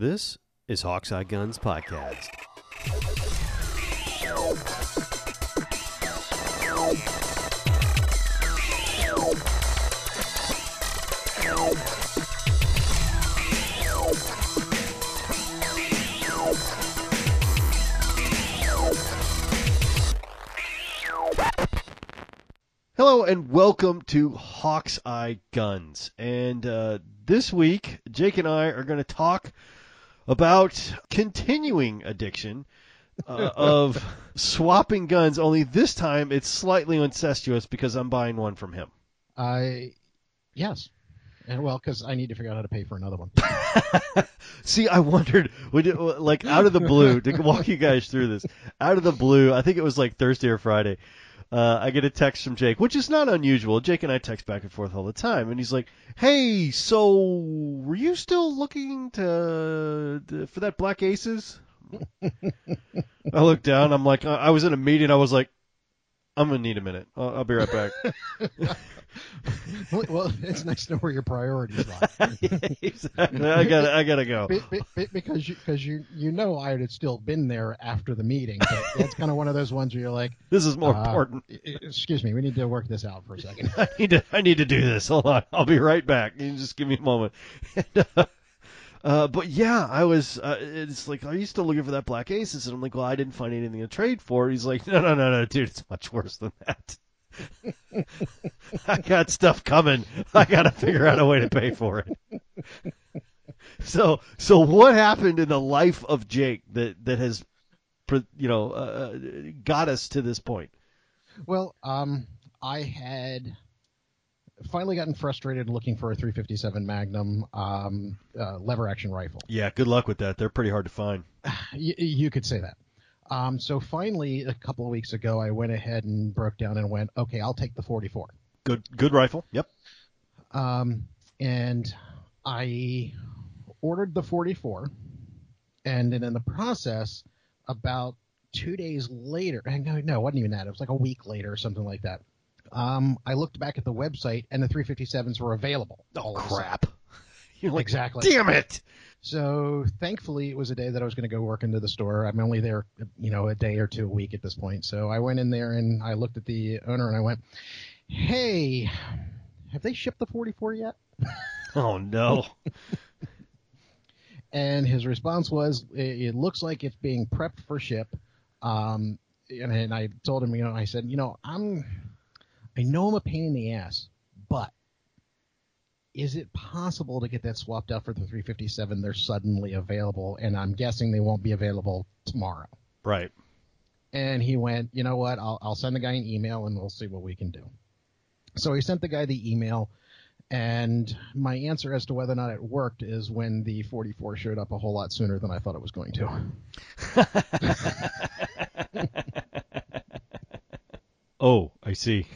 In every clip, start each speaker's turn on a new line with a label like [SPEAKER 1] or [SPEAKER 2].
[SPEAKER 1] This is Hawkeye Guns Podcast. Hello and welcome to Hawk's Eye Guns. And uh, this week, Jake and I are going to talk about continuing addiction uh, of swapping guns. Only this time, it's slightly incestuous because I'm buying one from him.
[SPEAKER 2] I yes, and well, because I need to figure out how to pay for another one.
[SPEAKER 1] See, I wondered, would it, like out of the blue, to walk you guys through this, out of the blue, I think it was like Thursday or Friday. Uh, I get a text from Jake, which is not unusual. Jake and I text back and forth all the time, and he's like, "Hey, so were you still looking to, to for that Black Aces?" I looked down. I'm like, I was in a meeting. I was like, I'm gonna need a minute. I'll, I'll be right back.
[SPEAKER 2] well, well, it's nice to know where your priorities lie.
[SPEAKER 1] exactly. I gotta, I gotta go.
[SPEAKER 2] Be- be- be- because you, because you, you know, I had still been there after the meeting. But it's kind of one of those ones where you're like,
[SPEAKER 1] This is more
[SPEAKER 2] uh,
[SPEAKER 1] important.
[SPEAKER 2] "I- I- Excuse me, we need to work this out for a second.
[SPEAKER 1] I need to, I need to do this. Hold on. I'll be right back. You just give me a moment. And, uh, uh, but yeah, I was. Uh, it's like, are you still looking for that Black Aces? And I'm like, well, I didn't find anything to trade for. He's like, no, no, no, no, dude, it's much worse than that. I got stuff coming. I got to figure out a way to pay for it. So, so what happened in the life of Jake that that has, you know, uh, got us to this point?
[SPEAKER 2] Well, um, I had finally gotten frustrated looking for a 357 Magnum um, uh, lever action rifle.
[SPEAKER 1] Yeah, good luck with that. They're pretty hard to find.
[SPEAKER 2] Y- you could say that. Um, so finally, a couple of weeks ago, I went ahead and broke down and went, okay, I'll take the 44.
[SPEAKER 1] Good, good rifle. Yep.
[SPEAKER 2] Um, and I ordered the 44, and then in the process, about two days later, no, no, it wasn't even that. It was like a week later or something like that. Um, I looked back at the website, and the 357s were available.
[SPEAKER 1] Oh
[SPEAKER 2] all of a sudden.
[SPEAKER 1] crap! You're like,
[SPEAKER 2] Exactly.
[SPEAKER 1] Damn it!
[SPEAKER 2] So thankfully, it was a day that I was going to go work into the store. I'm only there, you know, a day or two a week at this point. So I went in there and I looked at the owner and I went, "Hey, have they shipped the 44 yet?"
[SPEAKER 1] Oh no!
[SPEAKER 2] And his response was, "It, it looks like it's being prepped for ship." Um, and, and I told him, you know, I said, you know, I'm, I know I'm a pain in the ass, but is it possible to get that swapped out for the 357? They're suddenly available, and I'm guessing they won't be available tomorrow.
[SPEAKER 1] right.
[SPEAKER 2] And he went, you know what? I'll, I'll send the guy an email and we'll see what we can do. So he sent the guy the email, and my answer as to whether or not it worked is when the 44 showed up a whole lot sooner than I thought it was going to.
[SPEAKER 1] Oh, I see.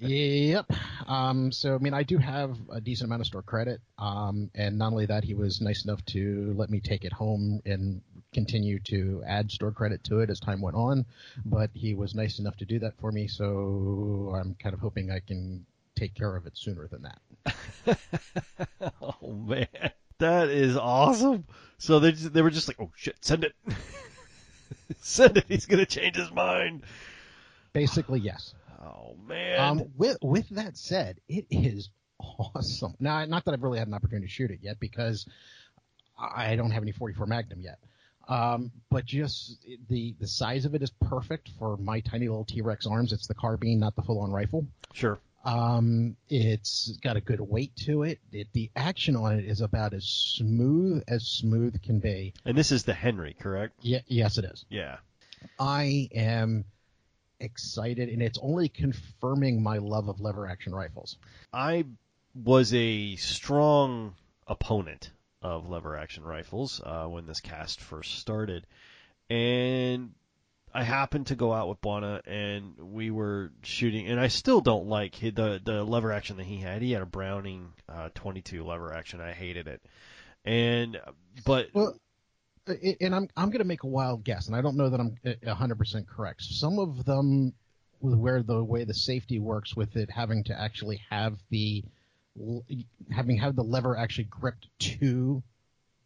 [SPEAKER 2] Yep. Um, so, I mean, I do have a decent amount of store credit. Um, and not only that, he was nice enough to let me take it home and continue to add store credit to it as time went on. But he was nice enough to do that for me. So I'm kind of hoping I can take care of it sooner than that.
[SPEAKER 1] oh man, that is awesome. So they just, they were just like, oh shit, send it, send it. He's gonna change his mind.
[SPEAKER 2] Basically, yes.
[SPEAKER 1] Oh man.
[SPEAKER 2] Um, with with that said, it is awesome. Now, not that I've really had an opportunity to shoot it yet because I don't have any 44 Magnum yet. Um, but just the the size of it is perfect for my tiny little T-Rex arms. It's the carbine, not the full-on rifle.
[SPEAKER 1] sure.
[SPEAKER 2] Um, it's got a good weight to it. it. The action on it is about as smooth as smooth can be.
[SPEAKER 1] And this is the Henry, correct?
[SPEAKER 2] Ye- yes, it is.
[SPEAKER 1] Yeah.
[SPEAKER 2] I am excited, and it's only confirming my love of lever action rifles.
[SPEAKER 1] I was a strong opponent of lever action rifles uh, when this cast first started, and I happened to go out with Buana and we were shooting, and I still don't like the the lever action that he had. He had a Browning uh, 22 lever action. I hated it, and but
[SPEAKER 2] Well, and I'm I'm going to make a wild guess, and I don't know that I'm 100% correct. Some of them, where the way the safety works with it having to actually have the having had the lever actually gripped to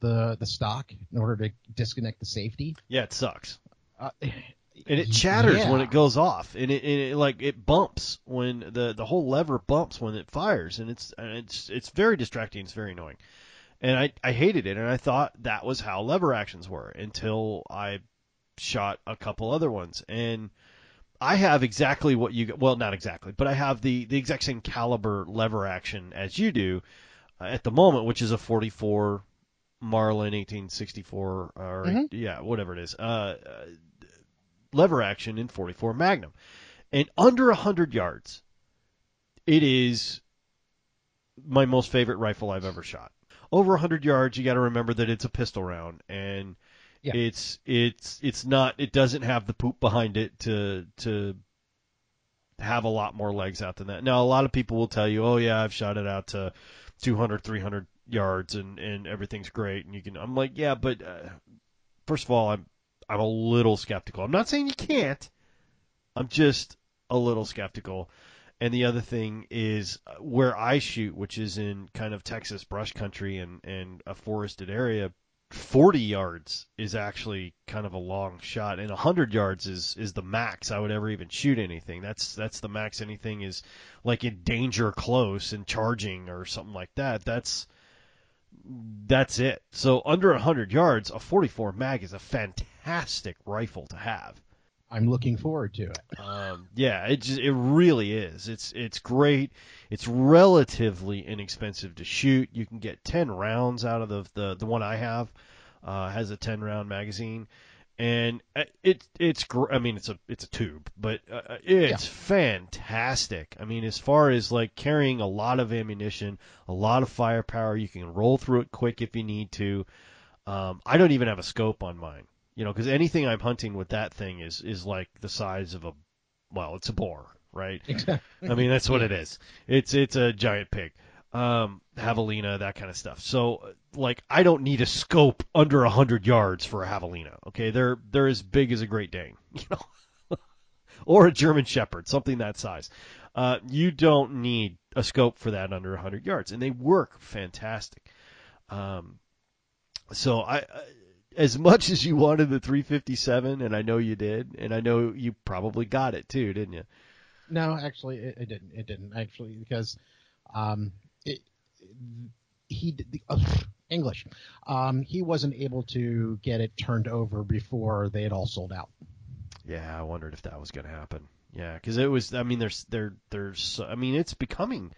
[SPEAKER 2] the the stock in order to disconnect the safety.
[SPEAKER 1] Yeah, it sucks.
[SPEAKER 2] Uh,
[SPEAKER 1] And it chatters when it goes off, and it, and it like it bumps when the the whole lever bumps when it fires, and it's and it's it's very distracting. It's very annoying, and I I hated it, and I thought that was how lever actions were until I shot a couple other ones, and I have exactly what you well not exactly, but I have the the exact same caliber lever action as you do uh, at the moment, which is a 44 Marlin 1864 or
[SPEAKER 2] Mhm.
[SPEAKER 1] yeah whatever it is. Uh, uh, lever action in 44 Magnum. And under 100 yards, it is my most favorite rifle I've ever shot. Over 100 yards, you got to remember that it's a pistol round and
[SPEAKER 2] Yeah.
[SPEAKER 1] it's it's it's not it doesn't have the poop behind it to to have a lot more legs out than that. Now, a lot of people will tell you, "Oh yeah, I've shot it out to 200, 300 yards and and everything's great." And you can I'm like, "Yeah, but uh, first of all, I'm I'm a little skeptical. I'm not saying you can't. I'm just a little skeptical. And the other thing is uh, where I shoot, which is in kind of Texas brush country and, and a forested area, 40 yards is actually kind of a long shot, and 100 yards is is the max I would ever even shoot anything. That's that's the max anything is like in danger close and charging or something like that. That's that's it. So under 100 yards, a 44 mag is a fantastic rifle to have.
[SPEAKER 2] I'm looking forward to it.
[SPEAKER 1] Um, yeah, it just, it really is. It's it's great. It's relatively inexpensive to shoot. You can get 10 rounds out of the the, the one I have. Uh, has a 10 round magazine, and uh, it it's gr- I mean it's a it's a tube, but uh, it's fantastic. I mean as far as like carrying a lot of ammunition, a lot of firepower, you can roll through it quick if you need to. Um, I don't even have a scope on mine, you know, because anything I'm hunting with that thing is is like the size of a well, it's a boar, right? Exactly. I mean, that's what it is. It's it's a giant pig, um, javelina, that kind of stuff. So, like, I don't need a scope under a hundred yards for a javelina. Okay, they're they're as big as a Great Dane, you know, or a German Shepherd, something that size. Uh, you don't need a scope for that under a hundred yards, and they work fantastic. Um, so I. As much as you wanted the 357, and I know you did, and I know you probably got it too, didn't you?
[SPEAKER 2] No, actually, it, it didn't. It didn't actually because um, it, he did the uh, English. Um, he wasn't able to get it turned over before they had all sold out.
[SPEAKER 1] Yeah, I wondered if that was going to happen. Yeah, because it was. I mean, there's there there's. I mean, it's becoming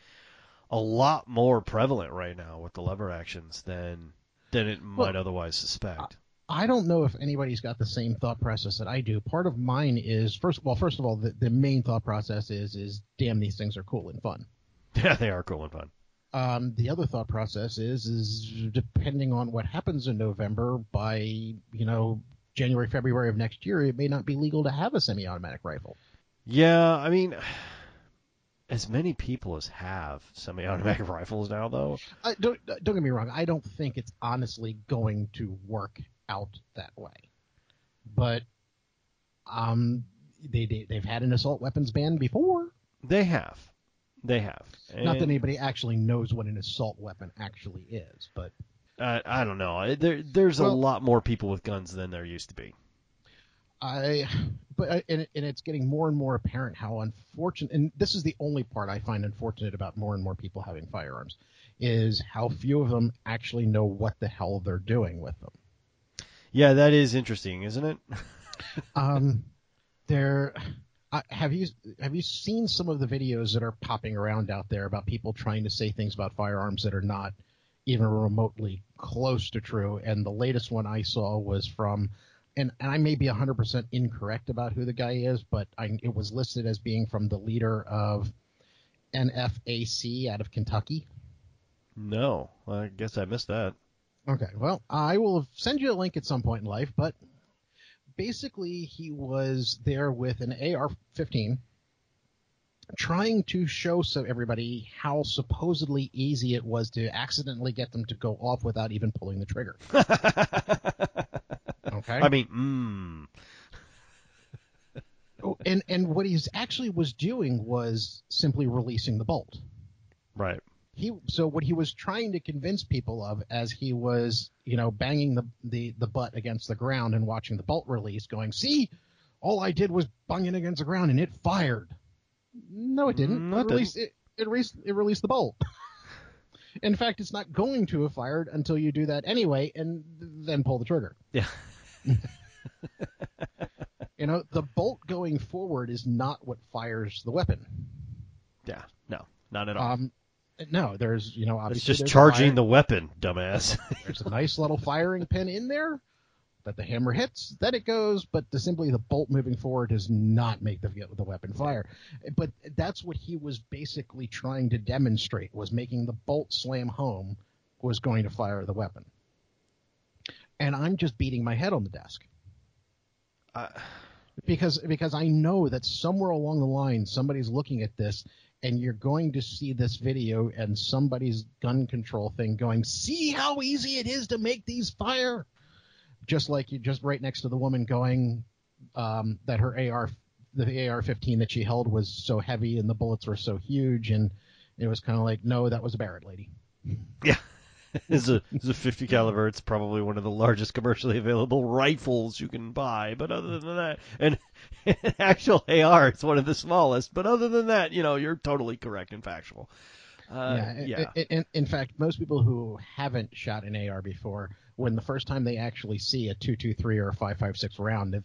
[SPEAKER 1] a lot more prevalent right now with the lever actions than than it might
[SPEAKER 2] Well,
[SPEAKER 1] otherwise suspect.
[SPEAKER 2] I don't know if anybody's got the same thought process that I do. Part of mine is first, well, first of all, the, the main thought process is is damn, these things are cool and fun.
[SPEAKER 1] Yeah, they are cool and fun.
[SPEAKER 2] Um, the other thought process is is depending on what happens in November, by you know January February of next year, it may not be legal to have a semi-automatic rifle.
[SPEAKER 1] Yeah, I mean, as many people as have semi-automatic rifles now, though.
[SPEAKER 2] I, don't don't get me wrong. I don't think it's honestly going to work out that way, but um, they, they they've had an assault weapons ban before.
[SPEAKER 1] They have, they have.
[SPEAKER 2] Not that anybody actually knows what an assault weapon actually is, but
[SPEAKER 1] I, I don't know. There, there's a lot more people with guns than there used to be.
[SPEAKER 2] I, but I, and, and it's getting more and more apparent how unfortunate, and this is the only part I find unfortunate about more and more people having firearms, is how few of them actually know what the hell they're doing with them.
[SPEAKER 1] Yeah, that is interesting, isn't it?
[SPEAKER 2] Um, there, uh, have you have you seen some of the videos that are popping around out there about people trying to say things about firearms that are not even remotely close to true? And the latest one I saw was from, and, and I may be 100% incorrect about who the guy is, but I, it was listed as being from the leader of NFAC out of Kentucky.
[SPEAKER 1] No, I guess I missed that.
[SPEAKER 2] Okay, well, I will send you a link at some point in life, but basically, he was there with an AR 15 trying to show so everybody how supposedly easy it was to accidentally get them to go off without even pulling the trigger. Okay.
[SPEAKER 1] I mean, mm,
[SPEAKER 2] Oh, and and what he's actually was doing was simply releasing the bolt.
[SPEAKER 1] right.
[SPEAKER 2] He so what he was trying to convince people of as he was you know banging the the, the butt against the ground and watching the bolt release going see all i did was bang it against the ground and it fired no it didn't
[SPEAKER 1] No, it
[SPEAKER 2] released, it, it, released, it released the bolt in fact it's not going to have fired until you do that anyway and then pull the trigger
[SPEAKER 1] Yeah.
[SPEAKER 2] you know the bolt going forward is not what fires the weapon
[SPEAKER 1] Yeah. No, not at all.
[SPEAKER 2] um no there's you know obviously it's just
[SPEAKER 1] charging the weapon, dumbass.
[SPEAKER 2] There's a nice little firing pin in there that the hammer hits, then it goes, but the, simply the bolt moving forward does not make the, the weapon fire. But that's what he was basically trying to demonstrate was making the bolt slam home was going to fire the weapon. And I'm just beating my head on the desk
[SPEAKER 1] I,
[SPEAKER 2] because because I know that somewhere along the line somebody's looking at this and you're going to see this video and somebody's gun control thing going, see how easy it is to make these fire. Just like you just right next to the woman going um, that her AR the AR-15 that she held was so heavy and the bullets were so huge and it was kind of like no that was a Barrett lady.
[SPEAKER 1] yeah. It's a, it's a 50 caliber. It's probably one of the largest commercially available rifles you can buy. But other than that, and an actual AR, it's one of the smallest. But other than that, you know, you're totally correct and factual. Uh,
[SPEAKER 2] yeah,
[SPEAKER 1] yeah.
[SPEAKER 2] In, fact, most people who haven't shot an AR before, when the first time they actually see a 223 or a 556 round,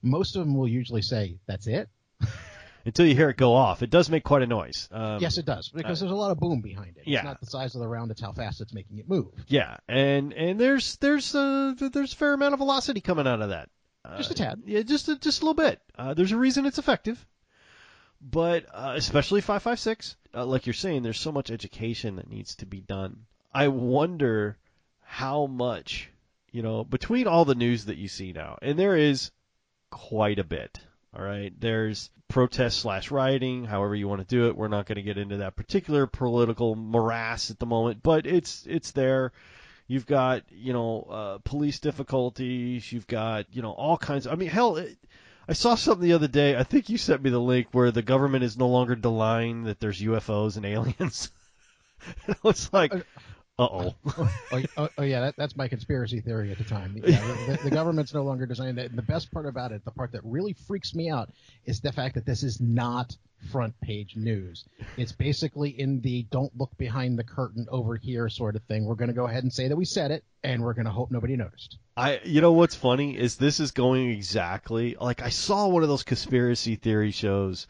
[SPEAKER 2] most of them will usually say, "That's it."
[SPEAKER 1] Until you hear it go off, it does make quite a noise. Um,
[SPEAKER 2] yes, it does, because there's a lot of boom behind it.
[SPEAKER 1] yeah.
[SPEAKER 2] It's not the size of the round; it's how fast it's making it move.
[SPEAKER 1] Yeah, and and there's there's uh, there's a fair amount of velocity coming out of that. Uh,
[SPEAKER 2] Just a tad.
[SPEAKER 1] Yeah, just a, just a little bit. Uh, there's a reason it's effective, but uh, especially 556, uh, like you're saying, there's so much education that needs to be done. I wonder how much, you know, between all the news that you see now, and there is quite a bit. All right, there's protest slash rioting, however you want to do it. We're not going to get into that particular political morass at the moment, but it's it's there. You've got you know uh, police difficulties. You've got you know all kinds. Of, I mean, hell, it, I saw something the other day. I think you sent me the link where the government is no longer denying that there's UFOs and aliens. and I was like, uh oh.
[SPEAKER 2] oh, oh, oh, yeah, that, that's my conspiracy theory at the time. Yeah, the, the, government's no longer designing that. And the best part about it, the part that really freaks me out, is the fact that this is not front page news. It's basically in the don't look behind the curtain over here sort of thing. We're going to go ahead and say that we said it, and we're going to hope nobody noticed.
[SPEAKER 1] I, you know what's funny is this is going exactly like I saw one of those conspiracy theory shows.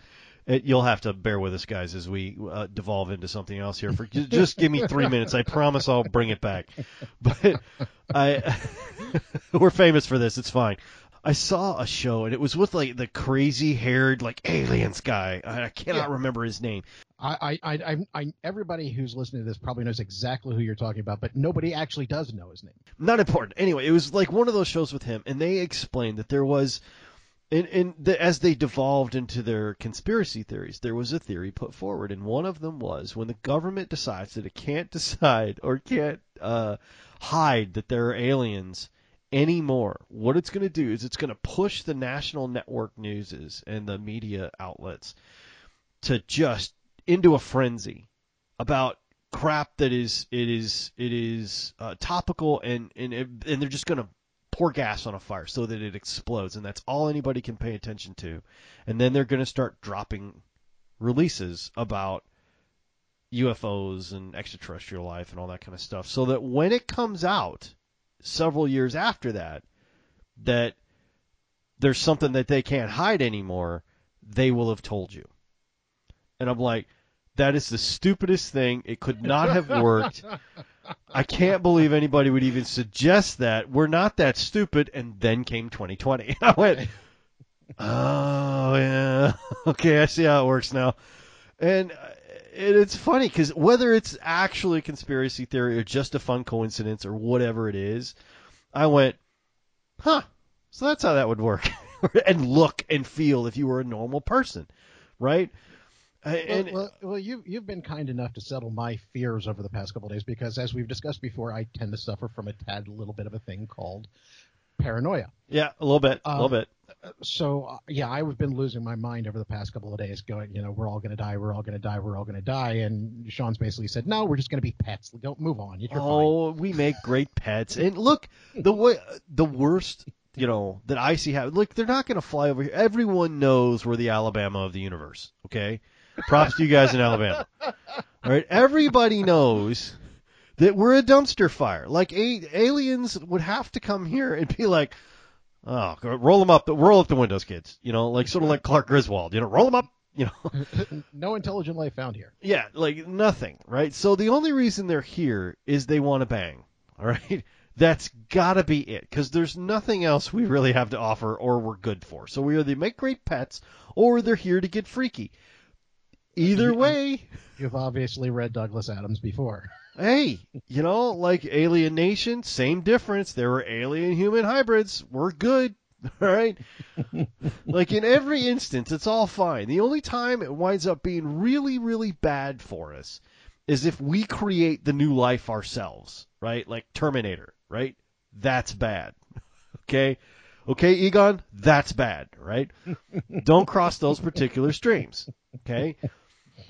[SPEAKER 1] It, you'll have to bear with us, guys, as we uh, devolve into something else here. For ju- just give me three minutes. I promise I'll bring it back. But I, we're famous for this. It's fine. I saw a show and it was with like the crazy haired like aliens guy. I, I cannot
[SPEAKER 2] Yeah.
[SPEAKER 1] remember his name.
[SPEAKER 2] I, I, I, I, I, everybody who's listening to this probably knows exactly who you're talking about, but nobody actually does know his name.
[SPEAKER 1] not important. Anyway, it was like one of those shows with him, and they explained that there was, in, in the, as they devolved into their conspiracy theories, there was a theory put forward, and one of them was when the government decides that it can't decide or can't uh, hide that there are aliens anymore, what it's going to do is it's going to push the national network newses and the media outlets to just into a frenzy about crap that is it is it is uh, topical and and and they're just going to pour gas on a fire so that it explodes and that's all anybody can pay attention to. And then they're going to start dropping releases about UFOs and extraterrestrial life and all that kind of stuff so that when it comes out several years after that that there's something that they can't hide anymore they will have told you. And I'm like that is the stupidest thing. It could not have worked. I can't believe anybody would even suggest that. We're not that stupid. And then came 2020. I went, oh, yeah. Okay, I see how it works now. And uh, it's funny because whether it's actually a conspiracy theory or just a fun coincidence or whatever it is, I went, huh, so that's how that would work. and look and feel if you were a normal person, right? Uh,
[SPEAKER 2] Well, well, well, you've you've been kind enough to settle my fears over the past couple of days because, as we've discussed before, I tend to suffer from a tad little bit of a thing called paranoia.
[SPEAKER 1] Yeah, a little bit, a little bit.
[SPEAKER 2] So uh, yeah, I've been losing my mind over the past couple of days, going, you know, we're all going to die, we're all going to die, we're all going to die, and Sean's basically said, no, we're just going to be pets. Don't move on. You're fine.
[SPEAKER 1] Oh, we make great pets. And look, the way the worst, you know, that I see happen. Look, they're not going to fly over here. Everyone knows we're the Alabama of the universe. Okay, props to you guys in Alabama. All right, everybody knows that we're a dumpster fire. Like a- aliens would have to come here and be like, oh, roll them up, roll up the windows, kids. You know, like sort of like Clark Griswold. You know, roll them up. You know,
[SPEAKER 2] no intelligent life found here.
[SPEAKER 1] yeah, like nothing, right? So the only reason they're here is they want to bang, all right? That's gotta be it, because there's nothing else we really have to offer or we're good for. So we either make great pets or they're here to get freaky. Either way,
[SPEAKER 2] You've obviously read Douglas Adams before.
[SPEAKER 1] hey, you know, like Alien Nation, same difference. There were alien human hybrids. We're good. All right. like in every instance, it's all fine. The only time it winds up being really, really bad for us is if we create the new life ourselves, right? Like Terminator, right? That's bad. Okay. Okay, Egon, that's bad, right? Don't cross those particular streams. Okay.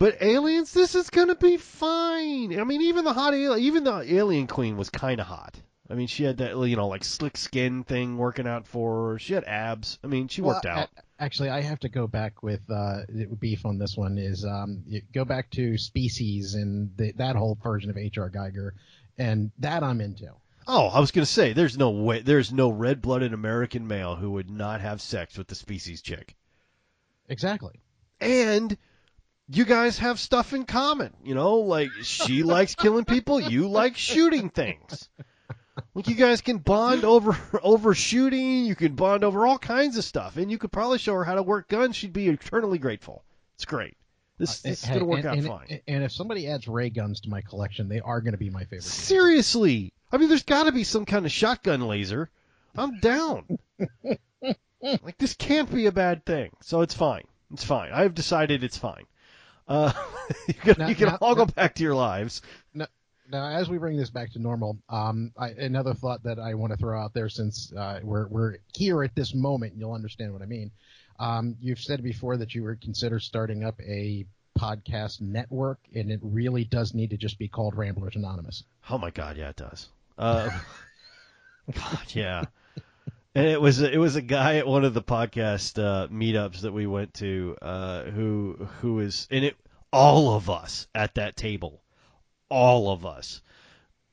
[SPEAKER 1] But aliens, this is gonna be fine. I mean, even the hot alien, even the alien queen was kind of hot. I mean, she had that you know like slick skin thing working out for her. She had abs. I mean, she worked out.
[SPEAKER 2] actually, I have to go back with uh, beef on this one. Is um, you go back to Species and the, that whole version of H.R. Giger, and that I'm into.
[SPEAKER 1] Oh, I was gonna say, there's no way, there's no red-blooded American male who would not have sex with the species chick.
[SPEAKER 2] Exactly.
[SPEAKER 1] And you guys have stuff in common, you know, like she likes killing people, you like shooting things. Like you guys can bond over over shooting, you can bond over all kinds of stuff, and you could probably show her how to work guns. She'd be eternally grateful. It's great. This, uh, this is
[SPEAKER 2] Hey,
[SPEAKER 1] gonna work
[SPEAKER 2] and,
[SPEAKER 1] out
[SPEAKER 2] and,
[SPEAKER 1] fine.
[SPEAKER 2] And if somebody adds ray guns to my collection, they are going to be my favorite.
[SPEAKER 1] Seriously, I mean, there's got to be some kind of shotgun laser. I'm down. like this can't be a bad thing, so it's fine. It's fine. I've decided it's fine. Uh, you can,
[SPEAKER 2] Now-
[SPEAKER 1] you can
[SPEAKER 2] now-
[SPEAKER 1] all go back to your lives.
[SPEAKER 2] Now, as we bring this back to normal, um, I, another thought that I want to throw out there, since uh, we're we're here at this moment, you'll understand what I mean. Um, you've said before that you would consider starting up a podcast network, and it really does need to just be called Ramblers Anonymous.
[SPEAKER 1] Oh my God, yeah, it does. Uh, God, yeah. And it was it was a guy at one of the podcast uh, meetups that we went to uh, who who is and it all of us at that table, all of us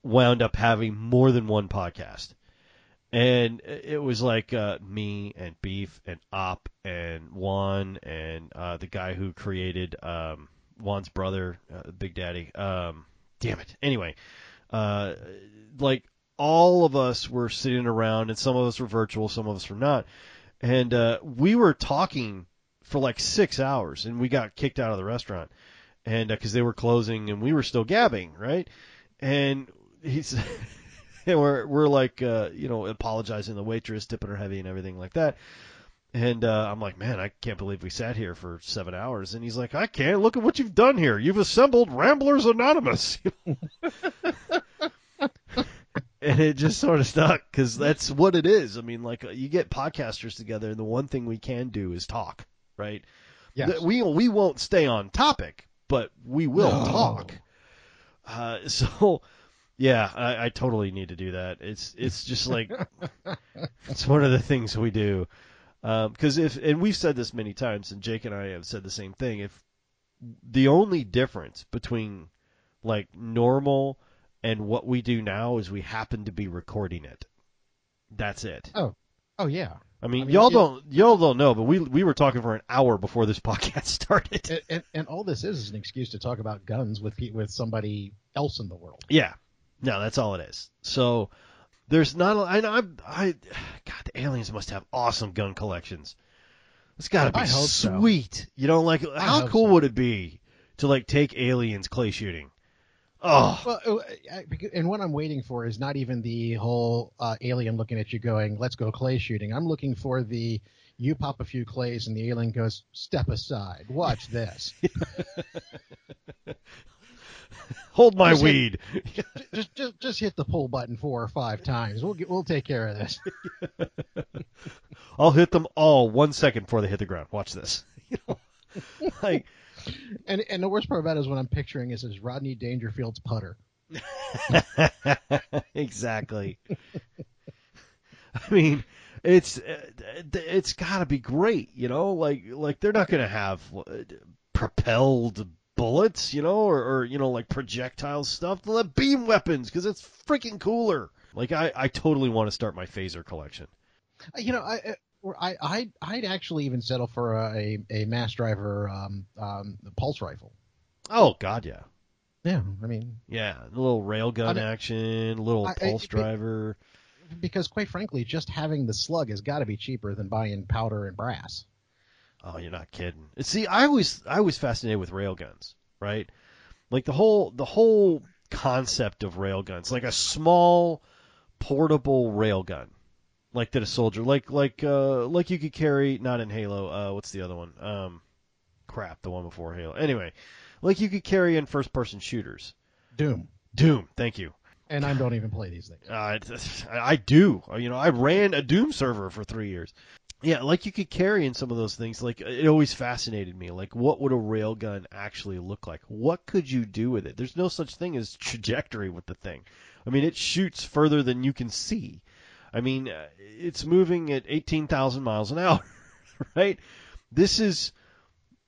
[SPEAKER 1] wound up having more than one podcast, and it was like uh, me and Beef and Op and Juan and uh, the guy who created um, Juan's brother, uh, Big Daddy. Um, damn it. Anyway, uh, like all of us were sitting around, and some of us were virtual, some of us were not, and uh, we were talking for like six hours, and we got kicked out of the restaurant, and because they were closing, and we were still gabbing, right? And he's. And we're we're like uh, you know apologizing to the waitress, tipping her heavy and everything like that. And uh, I'm like, man, I can't believe we sat here for seven hours. And he's like, I can't. Look at what you've done here. You've assembled Ramblers Anonymous. and it just sort of stuck because that's what it is. I mean, like you get podcasters together, and the one thing we can do is talk, right?
[SPEAKER 2] Yes.
[SPEAKER 1] We we won't stay on topic, but we will
[SPEAKER 2] No.
[SPEAKER 1] talk. Uh, so, yeah, I, I totally need to do that. It's it's just like it's one of the things we do. Because if and we've said this many times, and Jake and I have said the same thing. If the only difference between like normal and what we do now is we happen to be recording it. That's it.
[SPEAKER 2] Oh oh yeah.
[SPEAKER 1] I mean,
[SPEAKER 2] I mean,
[SPEAKER 1] y'all
[SPEAKER 2] it-
[SPEAKER 1] don't y'all don't know, but we we were talking for an hour before this podcast started.
[SPEAKER 2] And, and, and all this is is an excuse to talk about guns with with somebody else in the world.
[SPEAKER 1] Yeah, no, that's all it is. So there's not. A, I, I, I, God, the aliens must have awesome gun collections. It's got to be
[SPEAKER 2] hope so.
[SPEAKER 1] sweet. You know, like how cool
[SPEAKER 2] so.
[SPEAKER 1] would it be to like take aliens clay shooting? Oh,
[SPEAKER 2] Well, uh, and what I'm waiting for is not even the whole uh, alien looking at you going, "Let's go clay shooting." I'm looking for the you pop a few clays and the alien goes, "Step aside, watch this."
[SPEAKER 1] Hold my
[SPEAKER 2] Just hit-
[SPEAKER 1] weed.
[SPEAKER 2] just just just hit the pull button four or five times. We'll get, we'll take care of this.
[SPEAKER 1] I'll hit them all one second before they hit the ground. Watch this. You know, like
[SPEAKER 2] And and the worst part about it is what I'm picturing is is Rodney Dangerfield's putter.
[SPEAKER 1] exactly. I mean, it's uh, it's got to be great, you know. Like like they're not going to have uh, propelled bullets, you know, or, or you know like projectile stuff. They'll have beam weapons because it's freaking cooler. Like I I totally want to start my phaser collection.
[SPEAKER 2] Uh, You know, I. I I I'd, I'd actually even settle for a a, a mass driver um, um, pulse rifle.
[SPEAKER 1] Oh God, yeah,
[SPEAKER 2] Yeah, I mean,
[SPEAKER 1] yeah. A little railgun
[SPEAKER 2] I mean-
[SPEAKER 1] action, a little
[SPEAKER 2] I- I-
[SPEAKER 1] pulse
[SPEAKER 2] it-
[SPEAKER 1] driver.
[SPEAKER 2] because quite frankly, just having the slug has got to be cheaper than buying powder and brass.
[SPEAKER 1] Oh, you're not kidding. See, I was I was fascinated with railguns, right? Like the whole the whole concept of railguns, like a small portable railgun, like that a soldier, like like uh like you could carry not in Halo. Uh, what's the other one? Um, crap, the one before Halo. Anyway, like you could carry in first person shooters.
[SPEAKER 2] Doom,
[SPEAKER 1] Doom, thank you.
[SPEAKER 2] and I don't even play these things.
[SPEAKER 1] Uh, I I do. You know, I ran a Doom server for three years. Yeah, like you could carry in some of those things. Like it always fascinated me. Like, what would a railgun actually look like? What could you do with it? There's no such thing as trajectory with the thing. I mean, it shoots further than you can see. I mean, uh, it's moving at 18,000 miles an hour, right? This is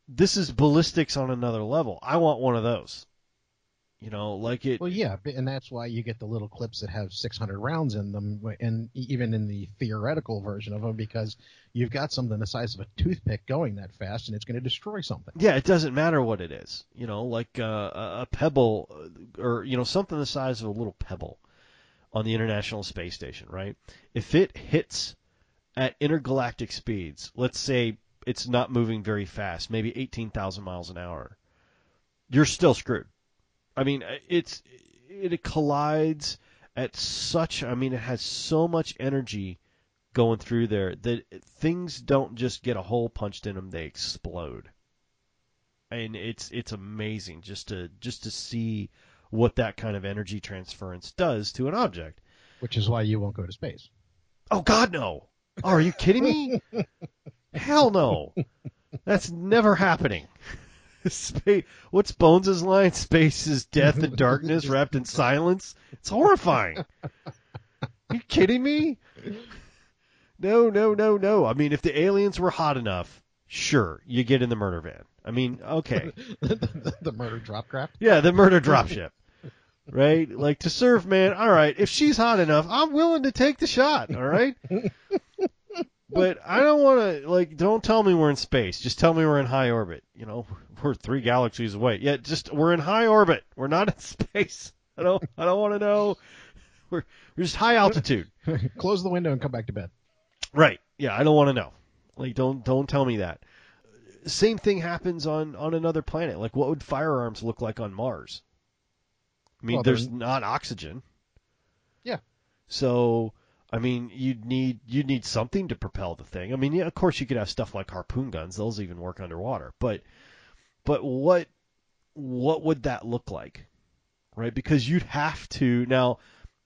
[SPEAKER 1] this is ballistics on another level. I want one of those. You know, like it.
[SPEAKER 2] Well, yeah, and that's why you get the little clips that have 600 rounds in them, and even in the theoretical version of them, because you've got something the size of a toothpick going that fast, and it's going to destroy something.
[SPEAKER 1] Yeah, it doesn't matter what it is. You know, like uh, a a pebble uh, or you know something the size of a little pebble on the International Space Station, right? If it hits at intergalactic speeds, let's say it's not moving very fast, maybe 18,000 miles an hour, you're still screwed. I mean, it's it collides at such I mean, it has so much energy going through there that things don't just get a hole punched in them, they explode and it's it's amazing just to just to see what that kind of energy transference does to an object.
[SPEAKER 2] Which is why you won't go to space.
[SPEAKER 1] Oh God, no! Oh, are you kidding me? Hell no! That's never happening. Space, what's Bones' line? Space is death and darkness wrapped in silence. It's horrifying. Are you kidding me? No, no, no, no. I mean, if the aliens were hot enough, sure, you get in the murder van. I mean, okay.
[SPEAKER 2] the, the murder drop craft.
[SPEAKER 1] Yeah, the murder dropship. Right? Like to serve man, all right, if she's hot enough, I'm willing to take the shot, all right? but I don't want to like don't tell me we're in space. Just tell me we're in high orbit. You know, we're 3 galaxies away. Yeah, just we're in high orbit. We're not in space. I don't I don't want to know. We're we're just high altitude.
[SPEAKER 2] Close the window and come back to bed.
[SPEAKER 1] Right. Yeah, I don't want to know. Like don't don't tell me that. Same thing happens on on another planet. Like what would firearms look like on Mars? I mean,
[SPEAKER 2] Well,
[SPEAKER 1] there's not oxygen.
[SPEAKER 2] Yeah.
[SPEAKER 1] So, I mean, you'd need you'd need something to propel the thing. I mean, yeah, of course you could have stuff like harpoon guns. Those even work underwater. But but what what would that look like? Right? Because you'd have to now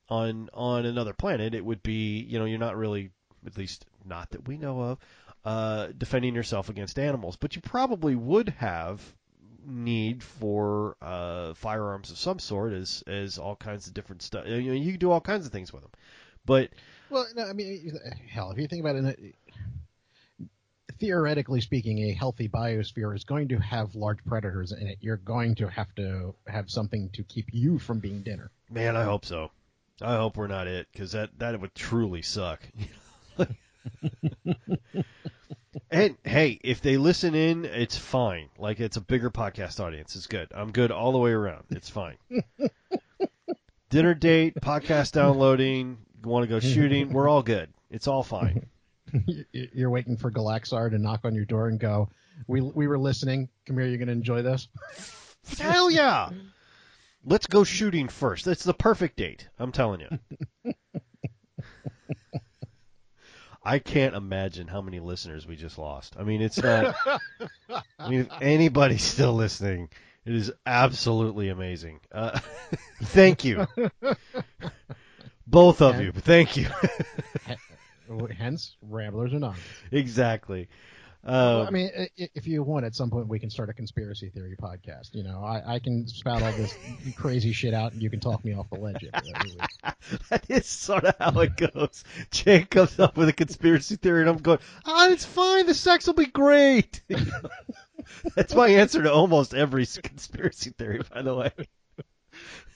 [SPEAKER 1] on on another planet it would be, you know, you're not really at least not that we know of uh defending yourself against animals, but you probably would have need for uh, firearms of some sort as as all kinds of different stuff. You know, you can do all kinds of things with them, but
[SPEAKER 2] Well, no, I mean, hell, if you think about it, theoretically speaking, a healthy biosphere is going to have large predators in it. You're going to have to have something to keep you from being dinner.
[SPEAKER 1] man, I hope so. I hope we're not it because that that would truly suck. and hey, if they listen in, it's fine. Like it's a bigger podcast audience. It's good. I'm good all the way around. It's fine. Dinner date, podcast downloading, want to go shooting, we're all good. It's all fine.
[SPEAKER 2] You're waiting for Galaxar to knock on your door and go, "We we were listening. Come here. You're going to enjoy this."
[SPEAKER 1] Hell yeah! Let's go shooting first. That's the perfect date. I'm telling you. I can't imagine how many listeners we just lost. I mean, it's not. I mean, if anybody's still listening, It is absolutely amazing. Uh, thank you, both of you. Thank you.
[SPEAKER 2] Hence, Ramblers Anonymous.
[SPEAKER 1] exactly.
[SPEAKER 2] Well, I
[SPEAKER 1] Um,
[SPEAKER 2] mean, if you want, at some point we can start a conspiracy theory podcast. You know, I, I can spout all this crazy shit out, and you can talk me off the ledge.
[SPEAKER 1] that is sort of how it goes. Jake comes up with a conspiracy theory, and I'm going, "Ah, it's fine. The sex will be great." That's my answer to almost every conspiracy theory, by the way.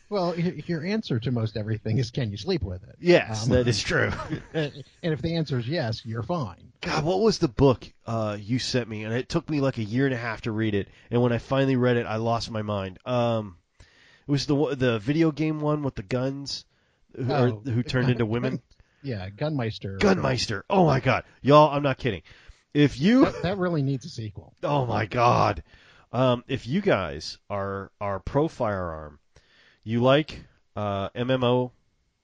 [SPEAKER 2] Well, your answer to most everything is, can you sleep with it?
[SPEAKER 1] Yes,
[SPEAKER 2] Um,
[SPEAKER 1] that is true.
[SPEAKER 2] And if the answer is yes, you're fine.
[SPEAKER 1] God, what was the book uh, you sent me? And it took me like a year and a half to read it. And when I finally read it, I lost my mind. Um, it was the the video game one with the guns, who, or,
[SPEAKER 2] Oh,
[SPEAKER 1] who turned into women.
[SPEAKER 2] Yeah, Gunmeister.
[SPEAKER 1] Gunmeister. Oh my God, y'all! I'm not kidding. If you,
[SPEAKER 2] That, that really needs a sequel.
[SPEAKER 1] oh my God, um, if you guys are are pro firearm, you like uh, MMO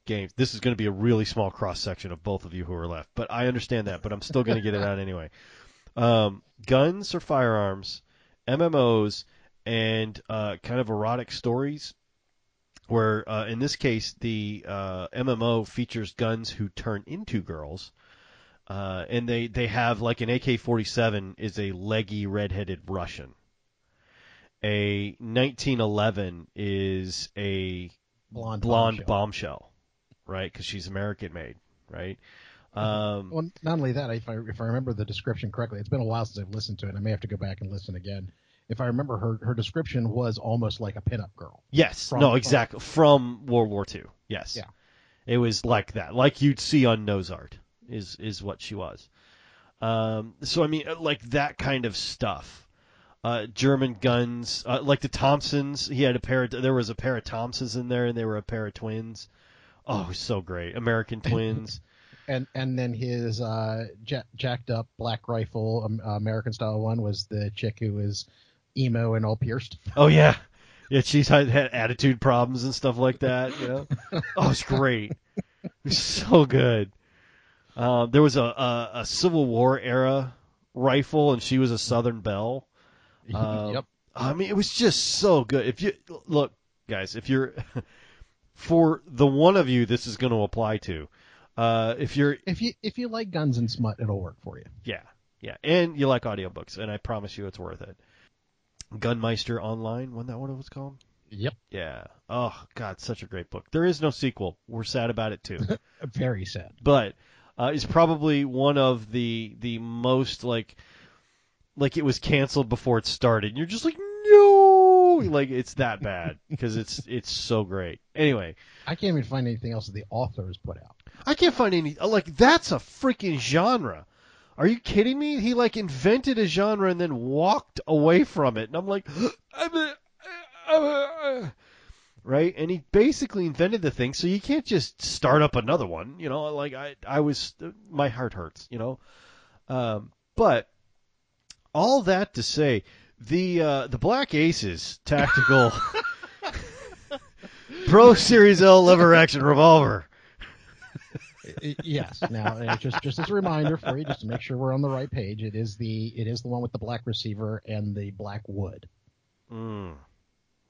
[SPEAKER 1] games. This is going to be a really small cross section of both of you who are left, but I understand that. But I'm still going to get it out anyway. Um, guns or firearms, MMOs, and uh, kind of erotic stories. Where uh, in this case the uh, MMO features guns who turn into girls, uh, and they they have like an AK-47 is a leggy redheaded Russian. A 1911 is a
[SPEAKER 2] Blonde,
[SPEAKER 1] blonde
[SPEAKER 2] bombshell.
[SPEAKER 1] bombshell, right? Because she's American made, right? Um,
[SPEAKER 2] Well, not only that, if I if I remember the description correctly, it's been a while since I've listened to it. I may have to go back and listen again. If I remember, her her description was almost like a pinup girl.
[SPEAKER 1] yes,
[SPEAKER 2] from-
[SPEAKER 1] no, exactly from World War II. Yes,
[SPEAKER 2] Yeah.
[SPEAKER 1] it was like that, like you'd see on nose art, is is what she was. Um, so I mean, like that kind of stuff. Uh, German guns, uh, like the Thompsons. He had a pair. Of, there was a pair of Thompsons in there, and they were a pair of twins. Oh, so great. American twins.
[SPEAKER 2] And and then his uh, ja- jacked up black rifle um, American style one was the chick who was emo and all pierced.
[SPEAKER 1] Oh yeah, yeah. She's had, had attitude problems and stuff like that. You know. oh, it's great. It was so good. Um, there was a, a a Civil War era rifle, and she was a Southern Belle. Um,
[SPEAKER 2] yep.
[SPEAKER 1] I mean, it was just so good. If you look, guys, if you're for the one of you this is going to apply to, uh, if you're
[SPEAKER 2] If you if you like guns and smut, it'll work for you.
[SPEAKER 1] yeah, yeah, and you like audiobooks, and I promise you it's worth it. Gunmeister Online, wasn't that what it was called?
[SPEAKER 2] Yep.
[SPEAKER 1] Yeah. Oh God, such a great book. There is no sequel. We're sad about it too.
[SPEAKER 2] Very sad.
[SPEAKER 1] but uh, it's probably one of the the most like like it was canceled before it started. And you're just like no, like it's that bad because it's it's so great. Anyway,
[SPEAKER 2] I can't even find anything else that the author has put out.
[SPEAKER 1] I can't find any uh, like that's a freaking genre. Are you kidding me? He like invented a genre and then walked away from it, and I'm like, I'm a, I'm a- uh, right? And he basically invented the thing, so you can't just start up another one. You know, like I, I was, uh, my heart hurts. You know, um, but all that to say, the uh, the Black Aces tactical Pro Series L lever action revolver.
[SPEAKER 2] Yes. Now, just just as a reminder for you, just to make sure we're on the right page, it is the it is the one with the black receiver and the black wood.
[SPEAKER 1] Mm,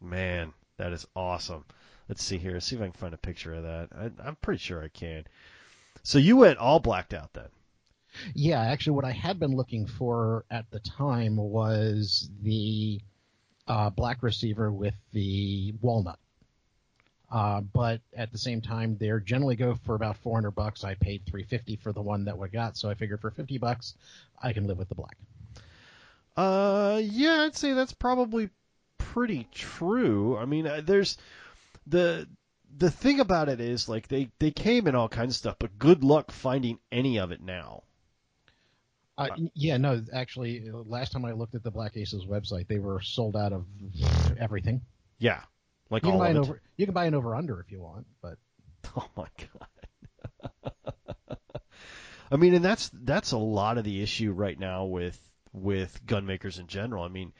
[SPEAKER 1] man, that is awesome. Let's see here. See if I can find a picture of that. I, I'm pretty sure I can. So you went all blacked out then.
[SPEAKER 2] Yeah, actually, what I had been looking for at the time was the uh, black receiver with the walnut. Uh, but at the same time, they generally go for about 400 bucks. I paid 350 for the one that we got, so I figured for 50 bucks, I can live with the black.
[SPEAKER 1] Uh, yeah, I'd say that's probably pretty true. I mean, uh, there's the the thing about it is like they they came in all kinds of stuff, but good luck finding any of it now.
[SPEAKER 2] Uh, yeah, no, actually, uh, last time I looked at the Black Aces website, they were sold out of everything.
[SPEAKER 1] Yeah, like
[SPEAKER 2] You can
[SPEAKER 1] all
[SPEAKER 2] buy
[SPEAKER 1] of
[SPEAKER 2] over, you can buy an over under if you want, but
[SPEAKER 1] Oh my god. I mean, and that's that's a lot of the issue right now with with gun makers in general. I mean,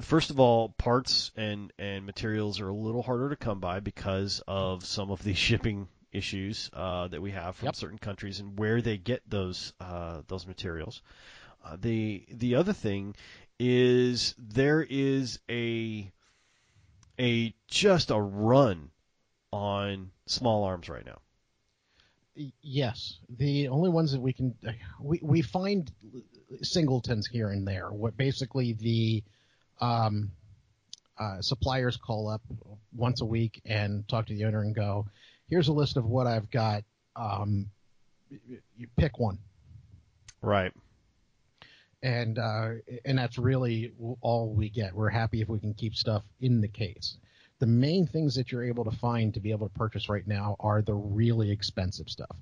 [SPEAKER 1] first of all, parts and and materials are a little harder to come by because of some of the shipping issues uh, that we have from
[SPEAKER 2] Yep.
[SPEAKER 1] certain countries and where they get those uh, those materials. Uh, the the other thing is there is a a just a run on small arms right now.
[SPEAKER 2] Yes, the only ones that we can we we find singletons here and there. What basically the um, uh, suppliers call up once a week and talk to the owner and go, "Here's a list of what I've got. Um, you pick one."
[SPEAKER 1] Right.
[SPEAKER 2] and uh, and that's really all we get. We're happy if we can keep stuff in the case. The main things that you're able to find to be able to purchase right now are the really expensive stuff.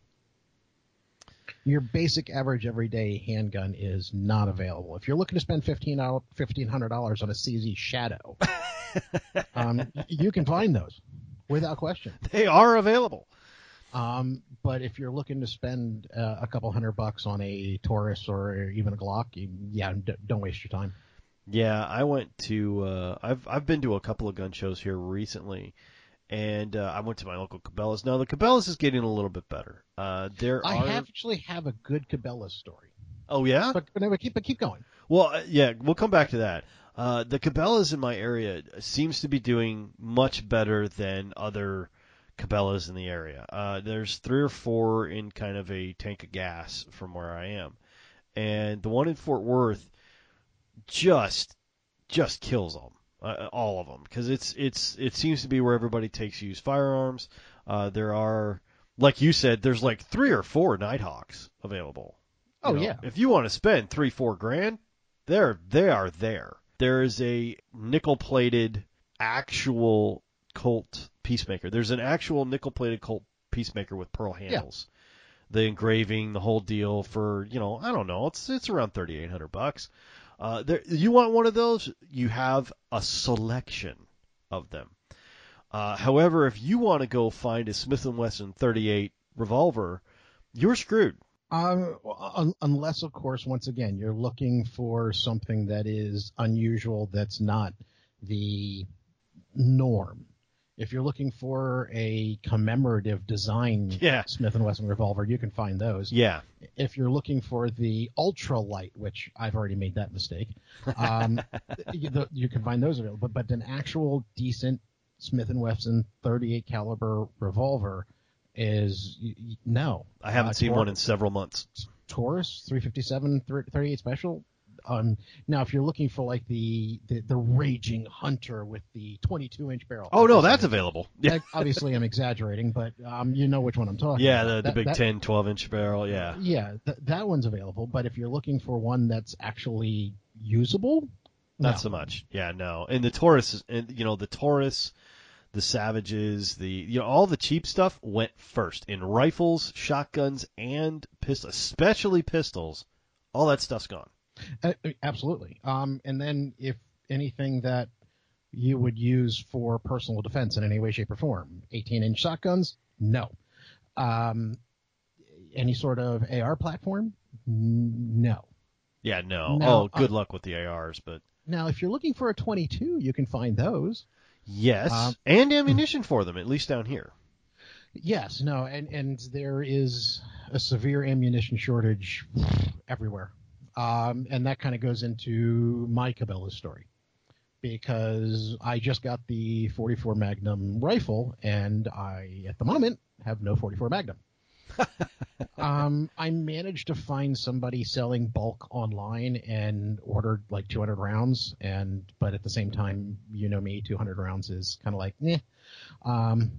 [SPEAKER 2] Your basic average everyday handgun is not available. If you're looking to spend fifteen hundred dollars on a CZ Shadow, um, you can find those without question.
[SPEAKER 1] They are available.
[SPEAKER 2] Um, but if you're looking to spend uh, a couple hundred bucks on a Taurus or even a Glock, you, yeah, d- don't waste your time.
[SPEAKER 1] Yeah, I went to. Uh, I've I've been to a couple of gun shows here recently, and uh, I went to my local Cabela's. Now the Cabela's is getting a little bit better. Uh, there
[SPEAKER 2] I
[SPEAKER 1] are.
[SPEAKER 2] have actually have a good Cabela's story,
[SPEAKER 1] Oh yeah.
[SPEAKER 2] but but, but keep but keep going.
[SPEAKER 1] Well, uh, yeah, we'll come back to that. Uh, the Cabela's in my area seems to be doing much better than other Cabela's in the area. Uh, there's three or four in kind of a tank of gas from where I am, and the one in Fort Worth just just kills them, uh, all of them, because it's it's it seems to be where everybody takes used firearms. Uh, there are, like you said, there's like three or four Nighthawks available. You
[SPEAKER 2] Oh,
[SPEAKER 1] know,
[SPEAKER 2] yeah.
[SPEAKER 1] If you want to spend three four grand, they're they are there. There is a nickel plated actual Colt Peacemaker. There's an actual nickel plated Colt Peacemaker with pearl handles. The engraving, the whole deal for you know I don't know it's it's around thirty eight hundred bucks. Uh, there, you want one of those? You have a selection of them. Uh, however, if you want to go find a Smith and Wesson 38 revolver, you're screwed.
[SPEAKER 2] Um, un- unless of course, once again, you're looking for something that is unusual, that's not the norm. If you're looking for a commemorative design
[SPEAKER 1] Yeah.
[SPEAKER 2] Smith and Wesson revolver, you can find those.
[SPEAKER 1] Yeah,
[SPEAKER 2] if you're looking for the ultra light, which I've already made that mistake, um, you, the, you can find those available. But, but an actual decent Smith and Wesson 38 caliber revolver is no.
[SPEAKER 1] I haven't
[SPEAKER 2] Uh,
[SPEAKER 1] seen
[SPEAKER 2] Tor-
[SPEAKER 1] one in several months.
[SPEAKER 2] Taurus 357 38 special. Um, now, if you're looking for like the, the the raging hunter with the 22 inch barrel,
[SPEAKER 1] Oh no, that's available. Yeah,
[SPEAKER 2] Obviously, I'm exaggerating, but um, you know which one I'm talking
[SPEAKER 1] yeah,
[SPEAKER 2] about.
[SPEAKER 1] the, the
[SPEAKER 2] That-
[SPEAKER 1] big
[SPEAKER 2] that-
[SPEAKER 1] 10, 12 inch barrel. Yeah,
[SPEAKER 2] yeah, th- that one's available. But if you're looking for one that's actually usable,
[SPEAKER 1] not
[SPEAKER 2] no.
[SPEAKER 1] so much. Yeah, no. And the Taurus, is- and you know, the Taurus, the Savages, the you know, all the cheap stuff went first in rifles, shotguns, and pistols, especially pistols. All that stuff's gone.
[SPEAKER 2] Uh, absolutely. Um, and then if anything that you would use for personal defense in any way, shape, or form, 18 inch shotguns, no. Um, any sort of AR platform, no.
[SPEAKER 1] Yeah, no.
[SPEAKER 2] No,
[SPEAKER 1] oh, good
[SPEAKER 2] uh,
[SPEAKER 1] luck with the ARs, but
[SPEAKER 2] Now, if you're looking for a 22, you can find those.
[SPEAKER 1] Yes,
[SPEAKER 2] Um,
[SPEAKER 1] and ammunition for them, at least down here.
[SPEAKER 2] Yes, no, and and there is a severe ammunition shortage everywhere, um, and that kind of goes into my Cabela's story because I just got the 44 Magnum rifle, and I at the moment have no 44 Magnum. um, I managed to find somebody selling bulk online and ordered like 200 rounds, and but at the same time, you know me, 200 rounds is kind of like, eh. Um,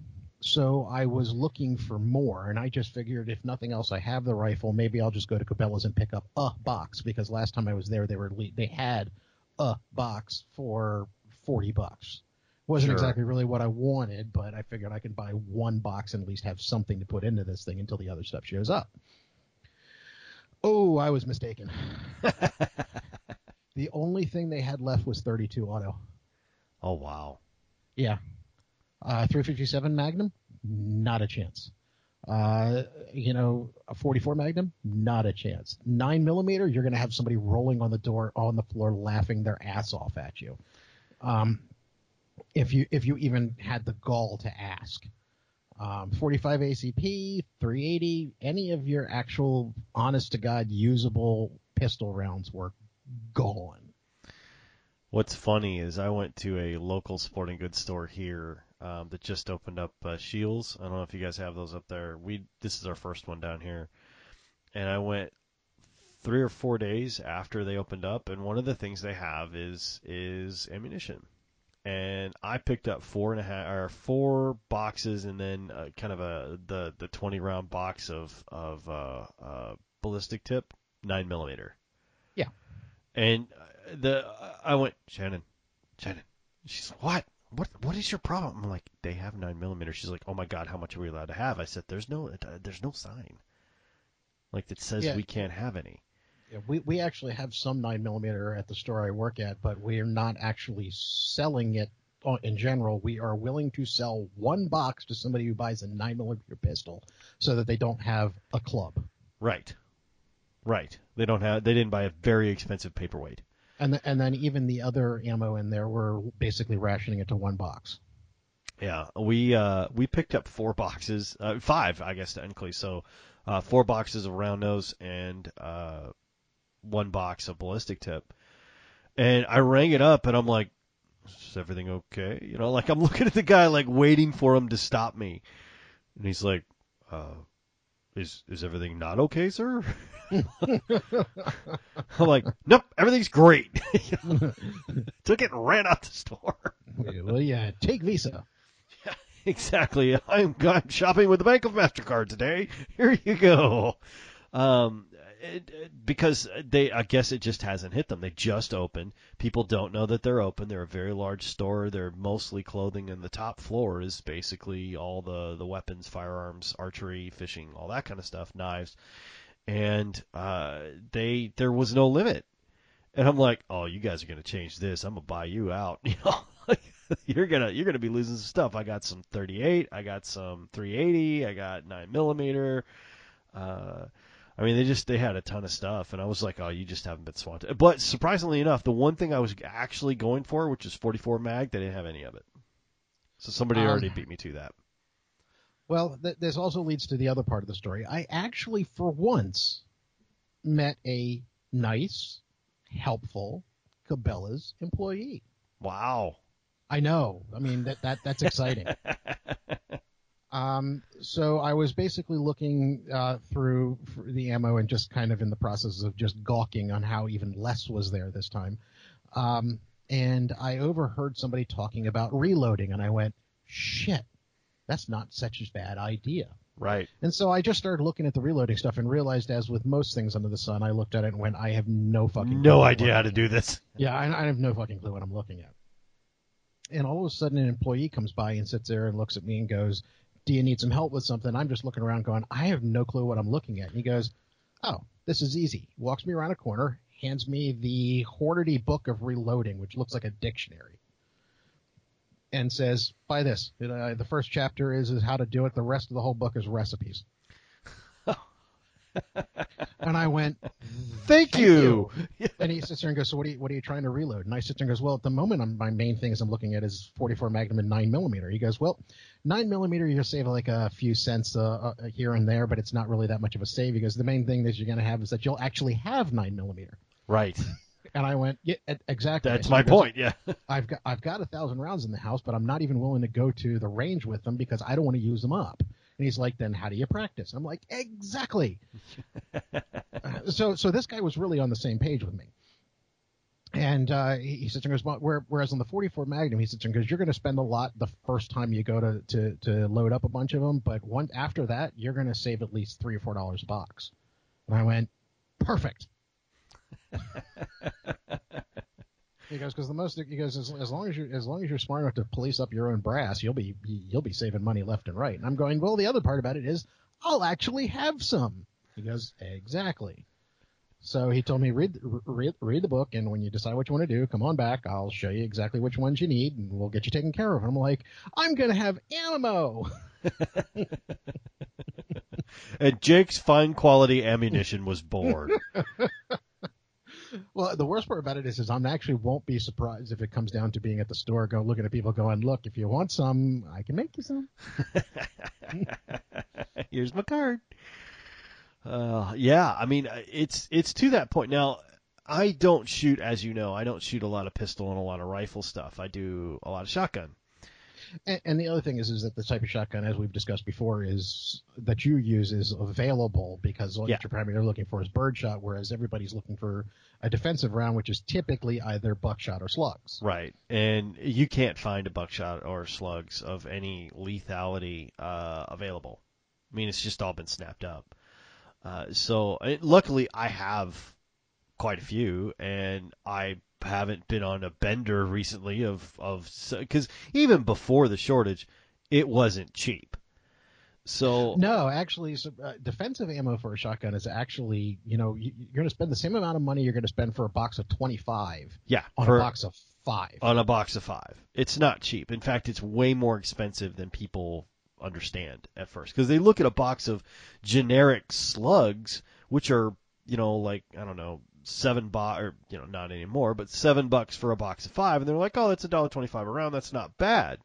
[SPEAKER 2] so I was looking for more, and I just figured if nothing else, I have the rifle. Maybe I'll just go to Cabela's and pick up a box because last time I was there, they were they had a box for forty bucks. Wasn't
[SPEAKER 1] Sure.
[SPEAKER 2] exactly really what I wanted, but I figured I could buy one box and at least have something to put into this thing until the other stuff shows up. Oh, I was mistaken. the only thing they had left was 32 auto.
[SPEAKER 1] Oh wow.
[SPEAKER 2] Yeah. Uh, 357 Magnum, not a chance. Uh, you know, a 44 Magnum, not a chance. Nine millimeter, you're going to have somebody rolling on the door, on the floor, laughing their ass off at you. Um, if you if you even had the gall to ask. Um, 45 ACP, 380, any of your actual honest to god usable pistol rounds were gone.
[SPEAKER 1] What's funny is I went to a local sporting goods store here um, that just opened up uh, Scheels. I don't know if you guys have those up there. We this is our first one down here, and I went three or four days after they opened up, and one of the things they have is is ammunition, and I picked up four and a half or four boxes, and then uh, kind of a the the twenty round box of of uh, uh, ballistic tip nine millimeter.
[SPEAKER 2] Yeah.
[SPEAKER 1] And uh, the I went Shannon, Shannon. She's what? What what is your problem? I'm like they have nine millimeter. She's like, oh my god, how much are we allowed to have? I said, there's no uh, there's no sign. Like that says
[SPEAKER 2] Yeah.
[SPEAKER 1] we can't have any.
[SPEAKER 2] Yeah, we we actually have some nine millimeter at the store I work at, but we are not actually selling it. In general, we are willing to sell one box to somebody who buys a nine millimeter pistol, so that they don't have a club.
[SPEAKER 1] Right. Right. They don't have. They didn't buy a very expensive paperweight.
[SPEAKER 2] And th- and then even the other ammo in there, we're basically rationing it to one box.
[SPEAKER 1] Yeah, we uh we picked up four boxes, uh, five I guess technically. So, uh, four boxes of round nose and uh one box of ballistic tip. And I rang it up and I'm like, is everything okay? You know, like I'm looking at the guy like waiting for him to stop me, and he's like, uh, is is everything not okay, sir? I'm like, nope, everything's great. Took it and ran out the store.
[SPEAKER 2] well, yeah, take Visa.
[SPEAKER 1] Exactly. I'm, I'm shopping with the Bank of Mastercard today. Here you go. Um, it, because they, I guess it just hasn't hit them. They just opened. People don't know that they're open. They're a very large store. They're mostly clothing, and the top floor is basically all the the weapons, firearms, archery, fishing, all that kind of stuff, knives. And uh, they there was no limit. And I'm like, oh, you guys are gonna change this. I'm gonna buy you out. You know, you're gonna you're gonna be losing some stuff. I got some 38, I got some 380, I got nine millimeter. Uh, I mean, they just they had a ton of stuff, and I was like, oh, you just haven't been swamped. But surprisingly enough, the one thing I was actually going for, which is 44 mag, they didn't have any of it. So somebody
[SPEAKER 2] Um,
[SPEAKER 1] already beat me to that.
[SPEAKER 2] Well, th- this also leads to the other part of the story. I actually, for once, met a nice, helpful Cabela's employee.
[SPEAKER 1] Wow.
[SPEAKER 2] I know. I mean that that that's exciting. um, so I was basically looking uh, through the ammo and just kind of in the process of just gawking on how even less was there this time. Um, and I overheard somebody talking about reloading, and I went, "Shit, that's not such a bad idea."
[SPEAKER 1] Right.
[SPEAKER 2] And so I just started looking at the reloading stuff and realized, as with most things under the sun, I looked at it and went, "I have no fucking clue
[SPEAKER 1] No idea how to do this.
[SPEAKER 2] yeah, I, I have no fucking clue what I'm looking at. And all of a sudden, an employee comes by and sits there and looks at me and goes, "Do you need some help with something?" I'm just looking around, going, "I have no clue what I'm looking at." And he goes, "Oh, this is easy." Walks me around a corner, hands me the Hornady Book of Reloading, which looks like a dictionary, and says, "Buy this. Uh, the first chapter is is how to do it. The rest of the whole book is recipes." and I went,
[SPEAKER 1] Thank, you.
[SPEAKER 2] and he sits there and goes, "So what are you what are you trying to reload?" And I sit there and goes, "Well, at the moment, I'm, my main things I'm looking at is 44 Magnum and 9 millimeter." He goes, "Well, 9 millimeter you'll save like a few cents uh, uh, here and there, but it's not really that much of a save." He goes, "The main thing that you're going to have is that you'll actually have 9 millimeter."
[SPEAKER 1] Right.
[SPEAKER 2] And I went, "Yeah, exactly."
[SPEAKER 1] That's
[SPEAKER 2] So
[SPEAKER 1] my
[SPEAKER 2] goes,
[SPEAKER 1] point. Yeah.
[SPEAKER 2] I've got I've got a thousand rounds in the house, but I'm not even willing to go to the range with them because I don't want to use them up. And he's like, "Then how do you practice?" I'm like, "Exactly." Uh, so so this guy was really on the same page with me. And uh, he, he sits and goes, well, whereas on the 44 Magnum, he sits and goes, you're going to spend a lot the first time you go to, to, to load up a bunch of them, but one after that, you're going to save at least three or four dollars a box. And I went, perfect. he goes, because the most he goes as, as long as you're as long as you're smart enough to police up your own brass, you'll be you'll be saving money left and right. And I'm going, well, the other part about it is I'll actually have some. He goes, exactly. So he told me read read read the book, and when you decide what you want to do, come on back. I'll show you exactly which ones you need, and we'll get you taken care of. And I'm like, I'm gonna have ammo.
[SPEAKER 1] And Jake's fine quality ammunition was born.
[SPEAKER 2] Well, the worst part about it is, is I'm actually won't be surprised if it comes down to being at the store, go looking at people, going, look, if you want some, I can make you some.
[SPEAKER 1] Here's my card. Uh, yeah, I mean, it's it's to that point now. I don't shoot, as you know, I don't shoot a lot of pistol and a lot of rifle stuff. I do a lot of shotgun.
[SPEAKER 2] And, and the other thing is, is that the type of shotgun, as we've discussed before, is that you use is available because what
[SPEAKER 1] Yeah.
[SPEAKER 2] you're primarily looking for is birdshot, whereas everybody's looking for a defensive round, which is typically either buckshot or slugs.
[SPEAKER 1] Right, and you can't find a buckshot or slugs of any lethality uh, available. I mean, it's just all been snapped up. Uh, so uh, luckily, I have quite a few, and I haven't been on a bender recently of of because even before the shortage, it wasn't cheap. So
[SPEAKER 2] No, actually, so, uh, defensive ammo for a shotgun is actually, you know, you, you're going to spend the same amount of money you're going to spend for a box of 25
[SPEAKER 1] yeah,
[SPEAKER 2] on
[SPEAKER 1] for-
[SPEAKER 2] a box of five.
[SPEAKER 1] on a box of five. It's not cheap. In fact, it's way more expensive than people understand at first because they look at a box of generic slugs, which are you know like I don't know seven bucks or you know not anymore, but seven bucks for a box of five, and they're like, oh, that's a dollar twenty-five a round. That's not bad.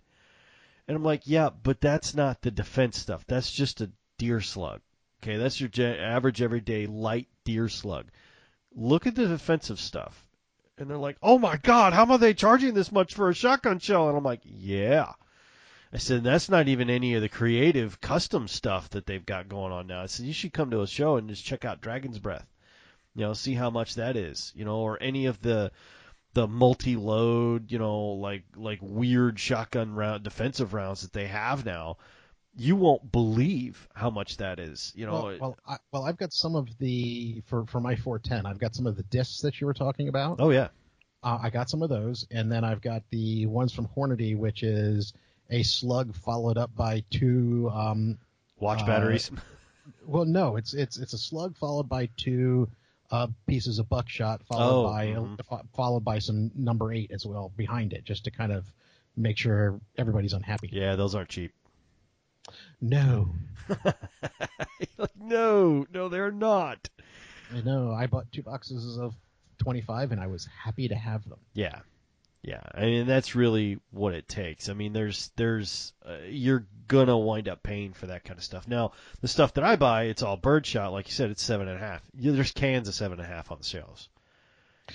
[SPEAKER 1] And I'm like, yeah, but that's not the defense stuff. That's just a deer slug. Okay, that's your average everyday light deer slug. Look at the defensive stuff and they're like, "Oh my God, how are they charging this much for a shotgun shell?" And I'm like, "Yeah." I said, "That's not even any of the creative custom stuff that they've got going on now." I said, "You should come to a show and just check out Dragon's Breath, you know, see how much that is, you know, or any of the the multi-load, you know, like like weird shotgun round defensive rounds that they have now. You won't believe how much that is, you know."
[SPEAKER 2] well, well, I, well, I've got some of the for for my 410. I've got some of the discs that you were talking about.
[SPEAKER 1] oh yeah,
[SPEAKER 2] Uh, I got some of those, and then I've got the ones from Hornady, which is a slug followed up by two. Um,
[SPEAKER 1] watch
[SPEAKER 2] Uh,
[SPEAKER 1] batteries.
[SPEAKER 2] well, no, it's it's it's a slug followed by two uh, pieces of buckshot, followed
[SPEAKER 1] Oh,
[SPEAKER 2] by
[SPEAKER 1] mhm.
[SPEAKER 2] fo- followed by some number eight as well behind it, just to kind of make sure everybody's unhappy.
[SPEAKER 1] yeah, those aren't cheap.
[SPEAKER 2] No,
[SPEAKER 1] like, no, no, they're not.
[SPEAKER 2] I know. I bought two boxes of 25, and I was happy to have them.
[SPEAKER 1] Yeah, yeah. I mean, that's really what it takes. I mean, there's, there's, uh, you're gonna wind up paying for that kind of stuff. Now, the stuff that I buy, it's all birdshot. Like you said, it's seven and a half. There's cans of seven and a half on the shelves.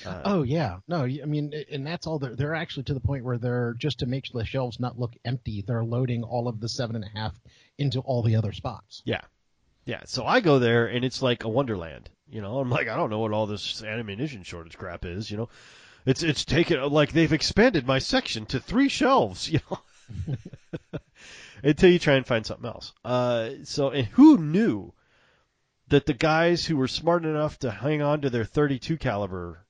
[SPEAKER 1] Uh,
[SPEAKER 2] Oh yeah, no, I mean, and that's all. They're, they're actually to the point where they're just to make the shelves not look empty. They're loading all of the seven and a half into all the other spots.
[SPEAKER 1] Yeah. Yeah. So I go there and it's like a wonderland. You know, I'm like, I don't know what all this ammunition shortage crap is, you know. It's it's taken like they've expanded my section to three shelves, you know. Until you try and find something else. Uh so and who knew that the guys who were smart enough to hang on to their 32 caliber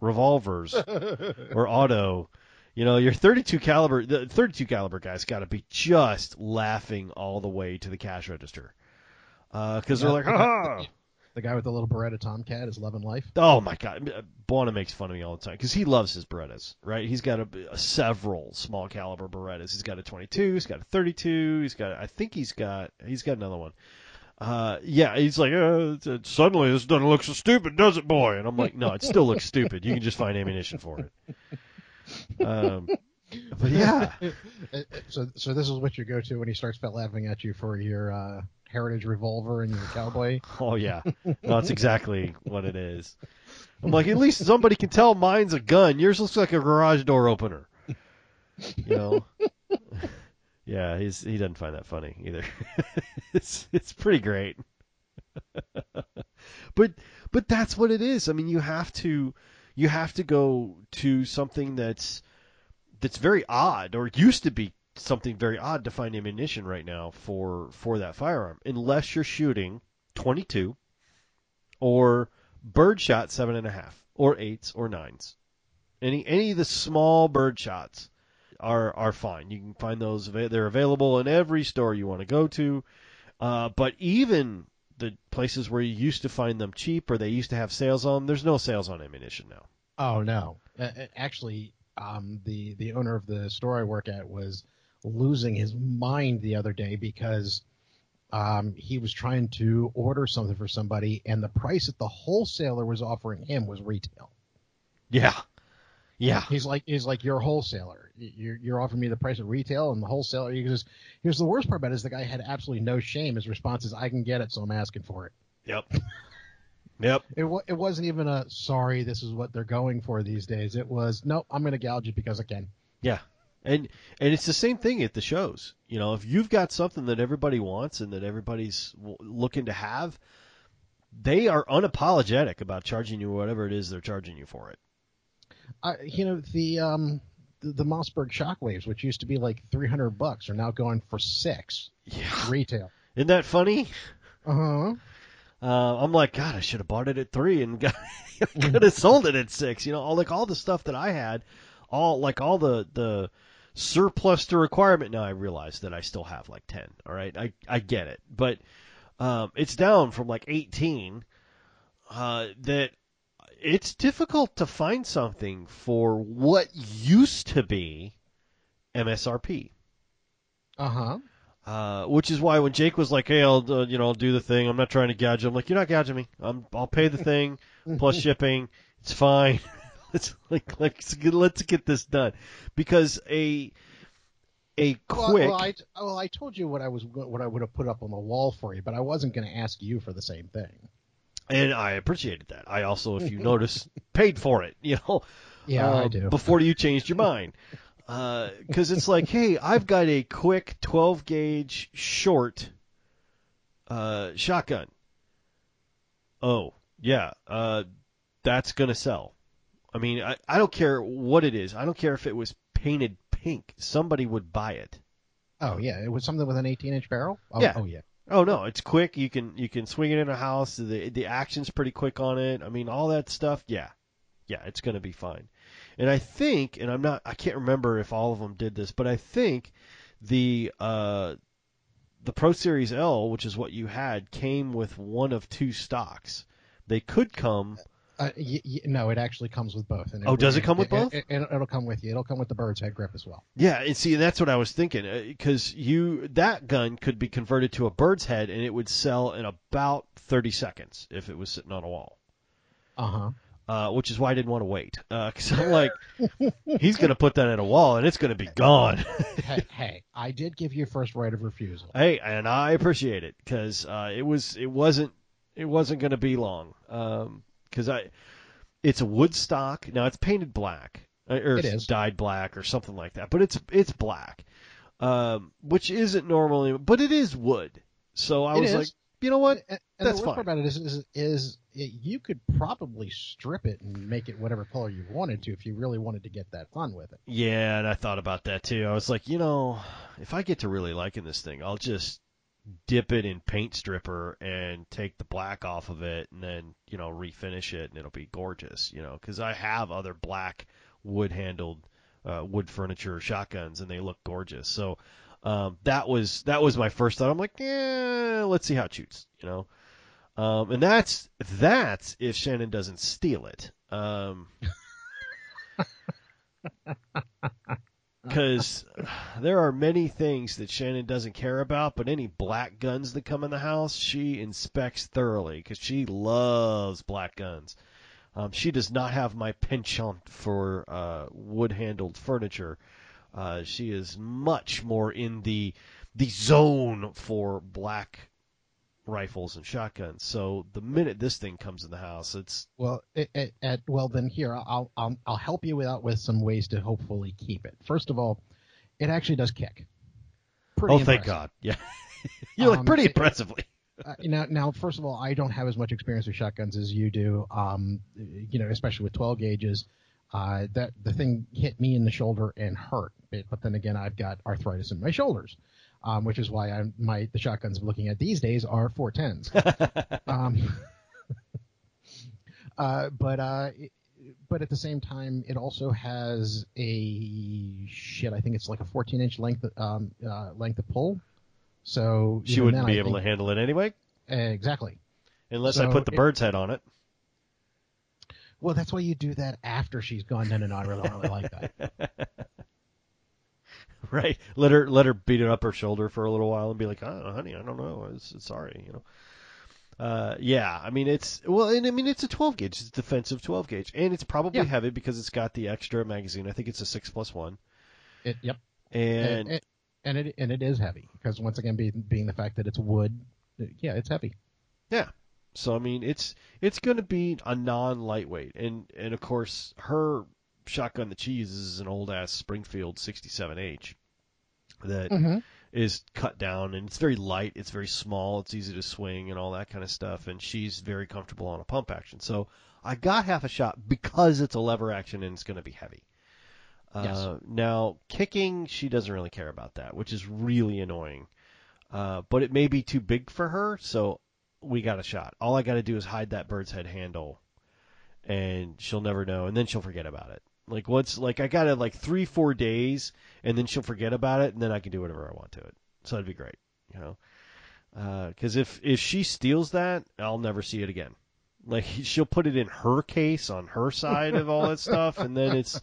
[SPEAKER 1] revolvers or auto. You know, your 32 caliber, the 32 caliber guys got to be just laughing all the way to the cash register, because they're like, ha
[SPEAKER 2] The guy with the little Beretta Tomcat is loving life.
[SPEAKER 1] Oh my God, Buona makes fun of me all the time because he loves his Berettas, right? He's got a, a several small caliber Berettas. He's got a 22, he's got a 32, he's got, I think he's got, he's got another one. Uh, yeah, he's like, uh, it's- suddenly this doesn't look so stupid, does it, boy? And I'm like, no, it still looks stupid. You can just find ammunition for it. Um, but yeah,
[SPEAKER 2] Uh, So, so this is what you go to when he starts laughing at you for your uh, heritage revolver and your cowboy.
[SPEAKER 1] oh yeah, no, that's exactly what it is. I'm like, at least somebody can tell mine's a gun. Yours looks like a garage door opener. You know. Yeah, he's he doesn't find that funny either. it's it's pretty great. but but that's what it is. I mean, you have to you have to go to something that's that's very odd or used to be something very odd to find ammunition right now for for that firearm unless you're shooting 22 or birdshot seven and a half or eights or nines any any of the small bird shots are are fine. You can find those. They're available in every store you want to go to. Uh, but even the places where you used to find them cheap or they used to have sales on, there's no sales on ammunition now.
[SPEAKER 2] Oh no! Uh, actually, um, the the owner of the store I work at was losing his mind the other day because um, he was trying to order something for somebody, and the price that the wholesaler was offering him was retail.
[SPEAKER 1] Yeah, yeah,
[SPEAKER 2] He's like, he's like, you're a wholesaler. You're, you're offering me the price of retail, and the wholesaler. He goes, here's the worst part about it is the guy had absolutely no shame. His response is, I can get it, so I'm asking for it.
[SPEAKER 1] yep. Yep.
[SPEAKER 2] It wa- it wasn't even a sorry. This is what they're going for these days. It was nope. I'm going to gouge it because I can.
[SPEAKER 1] Yeah. And and it's the same thing at the shows. You know, if you've got something that everybody wants and that everybody's looking to have, they are unapologetic about charging you whatever it is they're charging you for it.
[SPEAKER 2] Uh, you know the um the, the Mossberg Shockwaves, which used to be like 300 bucks, are now going for six
[SPEAKER 1] Yeah.
[SPEAKER 2] retail.
[SPEAKER 1] Isn't that funny?
[SPEAKER 2] Uh huh.
[SPEAKER 1] Uh, I'm like, God, I should have bought it at three and got, could have sold it at six. You know, all like all the stuff that I had, all like all the the surplus to requirement. Now I realize that I still have like ten. All right, I I get it, but um, it's down from like 18. Uh, that it's difficult to find something for what used to be MSRP.
[SPEAKER 2] Uh huh.
[SPEAKER 1] Uh, which is why when Jake was like, "Hey, I'll uh, you know I'll do the thing. I'm not trying to gouge." you." I'm like, "You're not gouging me. I'm I'll pay the thing plus shipping. It's fine. let's like let's get, let's get this done." Because a a quick
[SPEAKER 2] well, I well, I told you what I was what I would have put up on the wall for you, but I wasn't going to ask you for the same thing.
[SPEAKER 1] and I appreciated that. I also, if you notice, paid for it. You know,
[SPEAKER 2] Yeah, I
[SPEAKER 1] uh,
[SPEAKER 2] do.
[SPEAKER 1] Before you changed your mind. Because it's like, hey, I've got a quick 12 gauge short uh, shotgun. Oh, yeah, uh, that's going to sell. I mean, I, I don't care what it is. I don't care if it was painted pink. Somebody would buy it.
[SPEAKER 2] Oh yeah, it was something with an 18 inch barrel. Oh,
[SPEAKER 1] Yeah.
[SPEAKER 2] Oh yeah.
[SPEAKER 1] Oh no, it's quick. You can you can swing it in a house. The the action's pretty quick on it. I mean, all that stuff. Yeah, yeah, it's going to be fine. And I think, and I'm not, I can't remember if all of them did this, but I think the uh the Pro Series L, which is what you had, came with one of two stocks. They could come.
[SPEAKER 2] Uh, y- y- no, it actually comes with both. And
[SPEAKER 1] Oh, does it come with both?
[SPEAKER 2] It, it, will come with you. It'll come with the bird's head grip as well.
[SPEAKER 1] Yeah, and see, that's what I was thinking because you that gun could be converted to a bird's head, and it would sell in about 30 seconds if it was sitting on a wall.
[SPEAKER 2] Uh huh.
[SPEAKER 1] uh, which is why I didn't want to wait. Because I'm like, he's going to put that in a wall and it's going to be gone.
[SPEAKER 2] hey, hey, I did give you first right of refusal.
[SPEAKER 1] hey, and I appreciate it because uh, it was it wasn't it wasn't going to be long. Because I, it's a wood stock. Now it's painted black uh, or
[SPEAKER 2] It
[SPEAKER 1] it's dyed black or something like that, but it's it's black, um, which isn't normally, but it is wood. So I
[SPEAKER 2] It
[SPEAKER 1] was
[SPEAKER 2] is.
[SPEAKER 1] like, you know what?
[SPEAKER 2] And, and
[SPEAKER 1] That's
[SPEAKER 2] the worst
[SPEAKER 1] fine.
[SPEAKER 2] part about it is, is, is it, you could probably strip it and make it whatever color you wanted to if you really wanted to get that fun with it.
[SPEAKER 1] Yeah, and I thought about that too. I was like, you know, if I get to really liking this thing, I'll just dip it in paint stripper and take the black off of it and then, you know, refinish it and it'll be gorgeous, you know, cuz I have other black wood handled uh, wood furniture shotguns and they look gorgeous. So, um, that was that was my first thought. I'm like, yeah, let's see how it shoots, you know. Um, and that's that's if Shannon doesn't steal it. Um, because there are many things that Shannon doesn't care about, but any black guns that come in the house, she inspects thoroughly because she loves black guns. Um, she does not have my penchant for uh, wood-handled furniture. Uh, she is much more in the the zone for black rifles and shotguns. So the minute this thing comes in the house, it's
[SPEAKER 2] Well, it, it, well then here I'll, I'll I'll help you out with some ways to hopefully keep it. First of all, it actually does kick. Pretty
[SPEAKER 1] oh, thank. God, yeah, you look
[SPEAKER 2] Um,
[SPEAKER 1] pretty
[SPEAKER 2] it-
[SPEAKER 1] impressively.
[SPEAKER 2] Uh, now, now, first of all, I don't have as much experience with shotguns as you do. Um, you know, especially with 12 gauges. Uh, that the thing hit me in the shoulder and hurt. But then again, I've got arthritis in my shoulders, um, which is why I'm my the shotguns I'm looking at these days are 410s. um, uh, but uh, it- but at the same time, it also has a shit. I think it's like a 14 inch length um, uh, length of pull. So
[SPEAKER 1] she wouldn't
[SPEAKER 2] then,
[SPEAKER 1] be
[SPEAKER 2] I
[SPEAKER 1] able to handle it anyway,
[SPEAKER 2] exactly.
[SPEAKER 1] unless I put the
[SPEAKER 2] it-
[SPEAKER 1] bird's head on it.
[SPEAKER 2] Well, that's why you do that after she's gone. No, no, no, I really don't really like that.
[SPEAKER 1] right. Let her let her beat it up her shoulder for a little while and be like, "Oh, honey, I don't know. It's, it's sorry, you know." Uh, yeah, I mean it's well, and I mean it's a 12 gauge. It's a defensive 12 gauge, and it's probably
[SPEAKER 2] Yeah.
[SPEAKER 1] heavy because it's got the extra magazine. I think it's a six plus one,
[SPEAKER 2] It, yep,
[SPEAKER 1] and
[SPEAKER 2] and, and it and it is heavy because once again, being being the fact that it's wood, yeah, it's heavy. Yeah.
[SPEAKER 1] So I mean, it's it's going to be a non-lightweight, and and of course her shotgun that she uses is an old ass Springfield 67H that is
[SPEAKER 2] Mhm.
[SPEAKER 1] cut down and it's very light, it's very small, it's easy to swing and all that kind of stuff, and she's very comfortable on a pump action. So I got half a shot because it's a lever action and it's going to be heavy. Uh,
[SPEAKER 2] Yes.
[SPEAKER 1] Now kicking, she doesn't really care about that, which is really annoying. Uh, but it may be too big for her, so we got a shot. All I got to do is hide that bird's head handle, and she'll never know, and then she'll forget about it. Like once, like I got it like three, four days, and then she'll forget about it, and then I can do whatever I want to it. So that'd be great, you know. Because if if she steals that, I'll never see it again. Like she'll put it in her case on her side of all that stuff, and then it's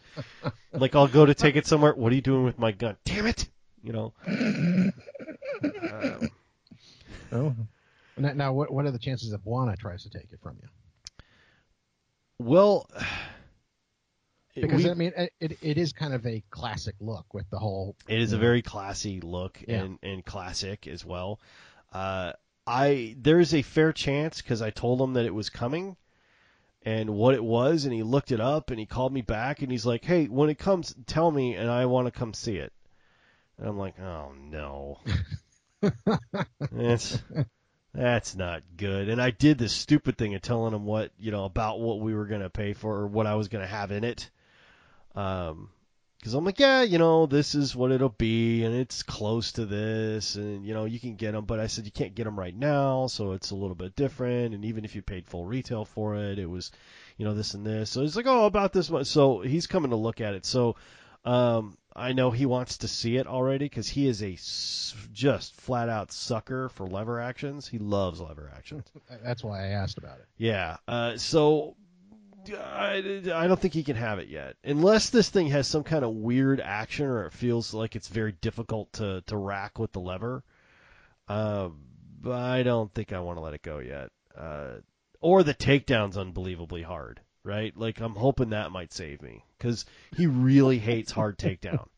[SPEAKER 1] like I'll go to take it somewhere. What are you doing with my gun? Damn it! You know. Um,
[SPEAKER 2] Oh. Now, now, what what are the chances that Buana tries to take it from you?
[SPEAKER 1] well,
[SPEAKER 2] Because
[SPEAKER 1] we-
[SPEAKER 2] I mean, it, it is kind of a classic look with the whole.
[SPEAKER 1] It is a very classy look
[SPEAKER 2] Yeah.
[SPEAKER 1] and, and classic as well. Uh, I there's a fair chance because I told him that it was coming and what it was, and he looked it up and he called me back and he's like, "Hey, when it comes, tell me, and I want to come see it." And I'm like, "Oh no, that's that's not good." And I did this stupid thing of telling him what you know about what we were gonna pay for or what I was gonna have in it. Um, because I'm like, yeah, you know, this is what it'll be, and it's close to this, and you know, you can get them. But I said you can't get them right now, so it's a little bit different. And even if you paid full retail for it, it was, you know, this and this. So he's like, oh, about this much. So he's coming to look at it. So, um, I know he wants to see it already because he is a s- just flat out sucker for lever actions. He loves lever actions.
[SPEAKER 2] That's why I asked about it.
[SPEAKER 1] Yeah. Uh, so I, I don't think he can have it yet, unless this thing has some kind of weird action or it feels like it's very difficult to to rack with the lever. Uh, but I don't think I want to let it go yet. Uh, or the takedown's unbelievably hard, right? Like I'm hoping that might save me because he really hates hard takedown.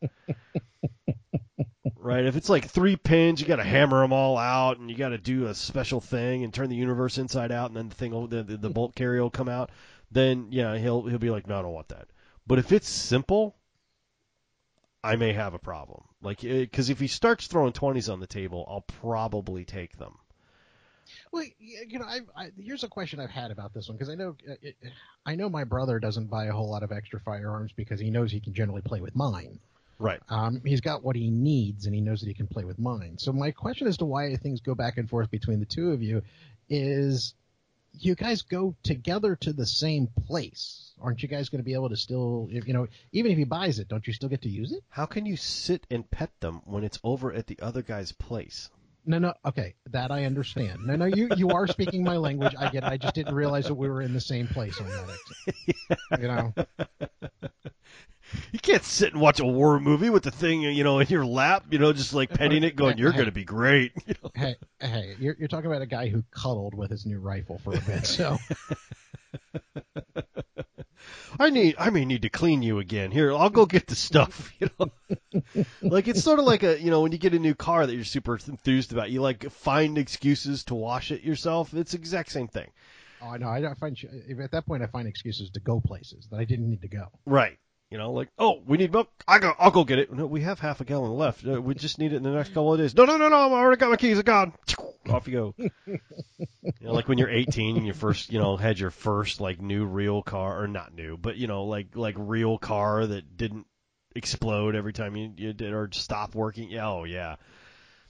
[SPEAKER 1] Right, if it's like three pins, you got to hammer them all out, and you got to do a special thing and turn the universe inside out, and then the thing, will, the, the bolt carrier will come out. Then yeah, he'll he'll be like, no, I don't want that. But if it's simple, I may have a problem. Like, because if he starts throwing twenties on the table, I'll probably take them.
[SPEAKER 2] Well, you know, I, I, here's a question I've had about this one because I know, uh, it, I know my brother doesn't buy a whole lot of extra firearms because he knows he can generally play with mine.
[SPEAKER 1] Right.
[SPEAKER 2] Um, he's got what he needs, and he knows that he can play with mine. So my question as to why things go back and forth between the two of you is, you guys go together to the same place. Aren't you guys going to be able to still, you know, even if he buys it, don't you still get to use it?
[SPEAKER 1] How can you sit and pet them when it's over at the other guy's place?
[SPEAKER 2] No, no, okay, that I understand. No, no, you you are speaking my language. I get. it. I just didn't realize that we were in the same place on that. You know,
[SPEAKER 1] You can't sit and watch a war movie with the thing, you know, in your lap, you know, just like petting it, going, "You're
[SPEAKER 2] Hey.
[SPEAKER 1] going to be great." You know?
[SPEAKER 2] hey, hey, you're you're talking about a guy who cuddled with his new rifle for a bit. So
[SPEAKER 1] I need, I may need to clean you again. Here, I'll go get the stuff. You know, like it's sort of like a, you know, when you get a new car that you're super enthused about, you like find excuses to wash it yourself. It's the exact same thing,
[SPEAKER 2] Oh no, I don't find at that point I find excuses to go places that I didn't need to go.
[SPEAKER 1] right? You know, like, oh, we need milk. I go, I'll go get it. No, we have half a gallon left. Uh, We just need it in the next couple of days. No, no, no, no. I already got my keys. I gone. Off you go. you know, like when you're 18 and you first, you know, had your first like new real car, or not new, but you know, like like real car that didn't explode every time you you did or stop working. Yeah, oh yeah.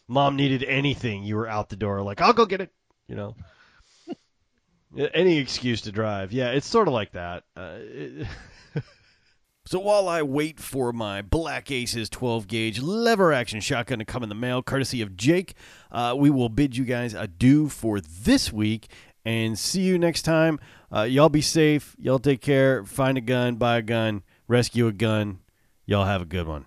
[SPEAKER 1] Mom needed anything, you were out the door. Like, I'll go get it. You know. Any excuse to drive. Yeah, it's sort of like that. Uh, it, So while I wait for my Black Aces 12 gauge lever action shotgun to come in the mail, courtesy of Jake, uh, we will bid you guys adieu for this week and see you next time. Uh, y'all be safe. Y'all take care. Find a gun, buy a gun, rescue a gun. Y'all have a good one.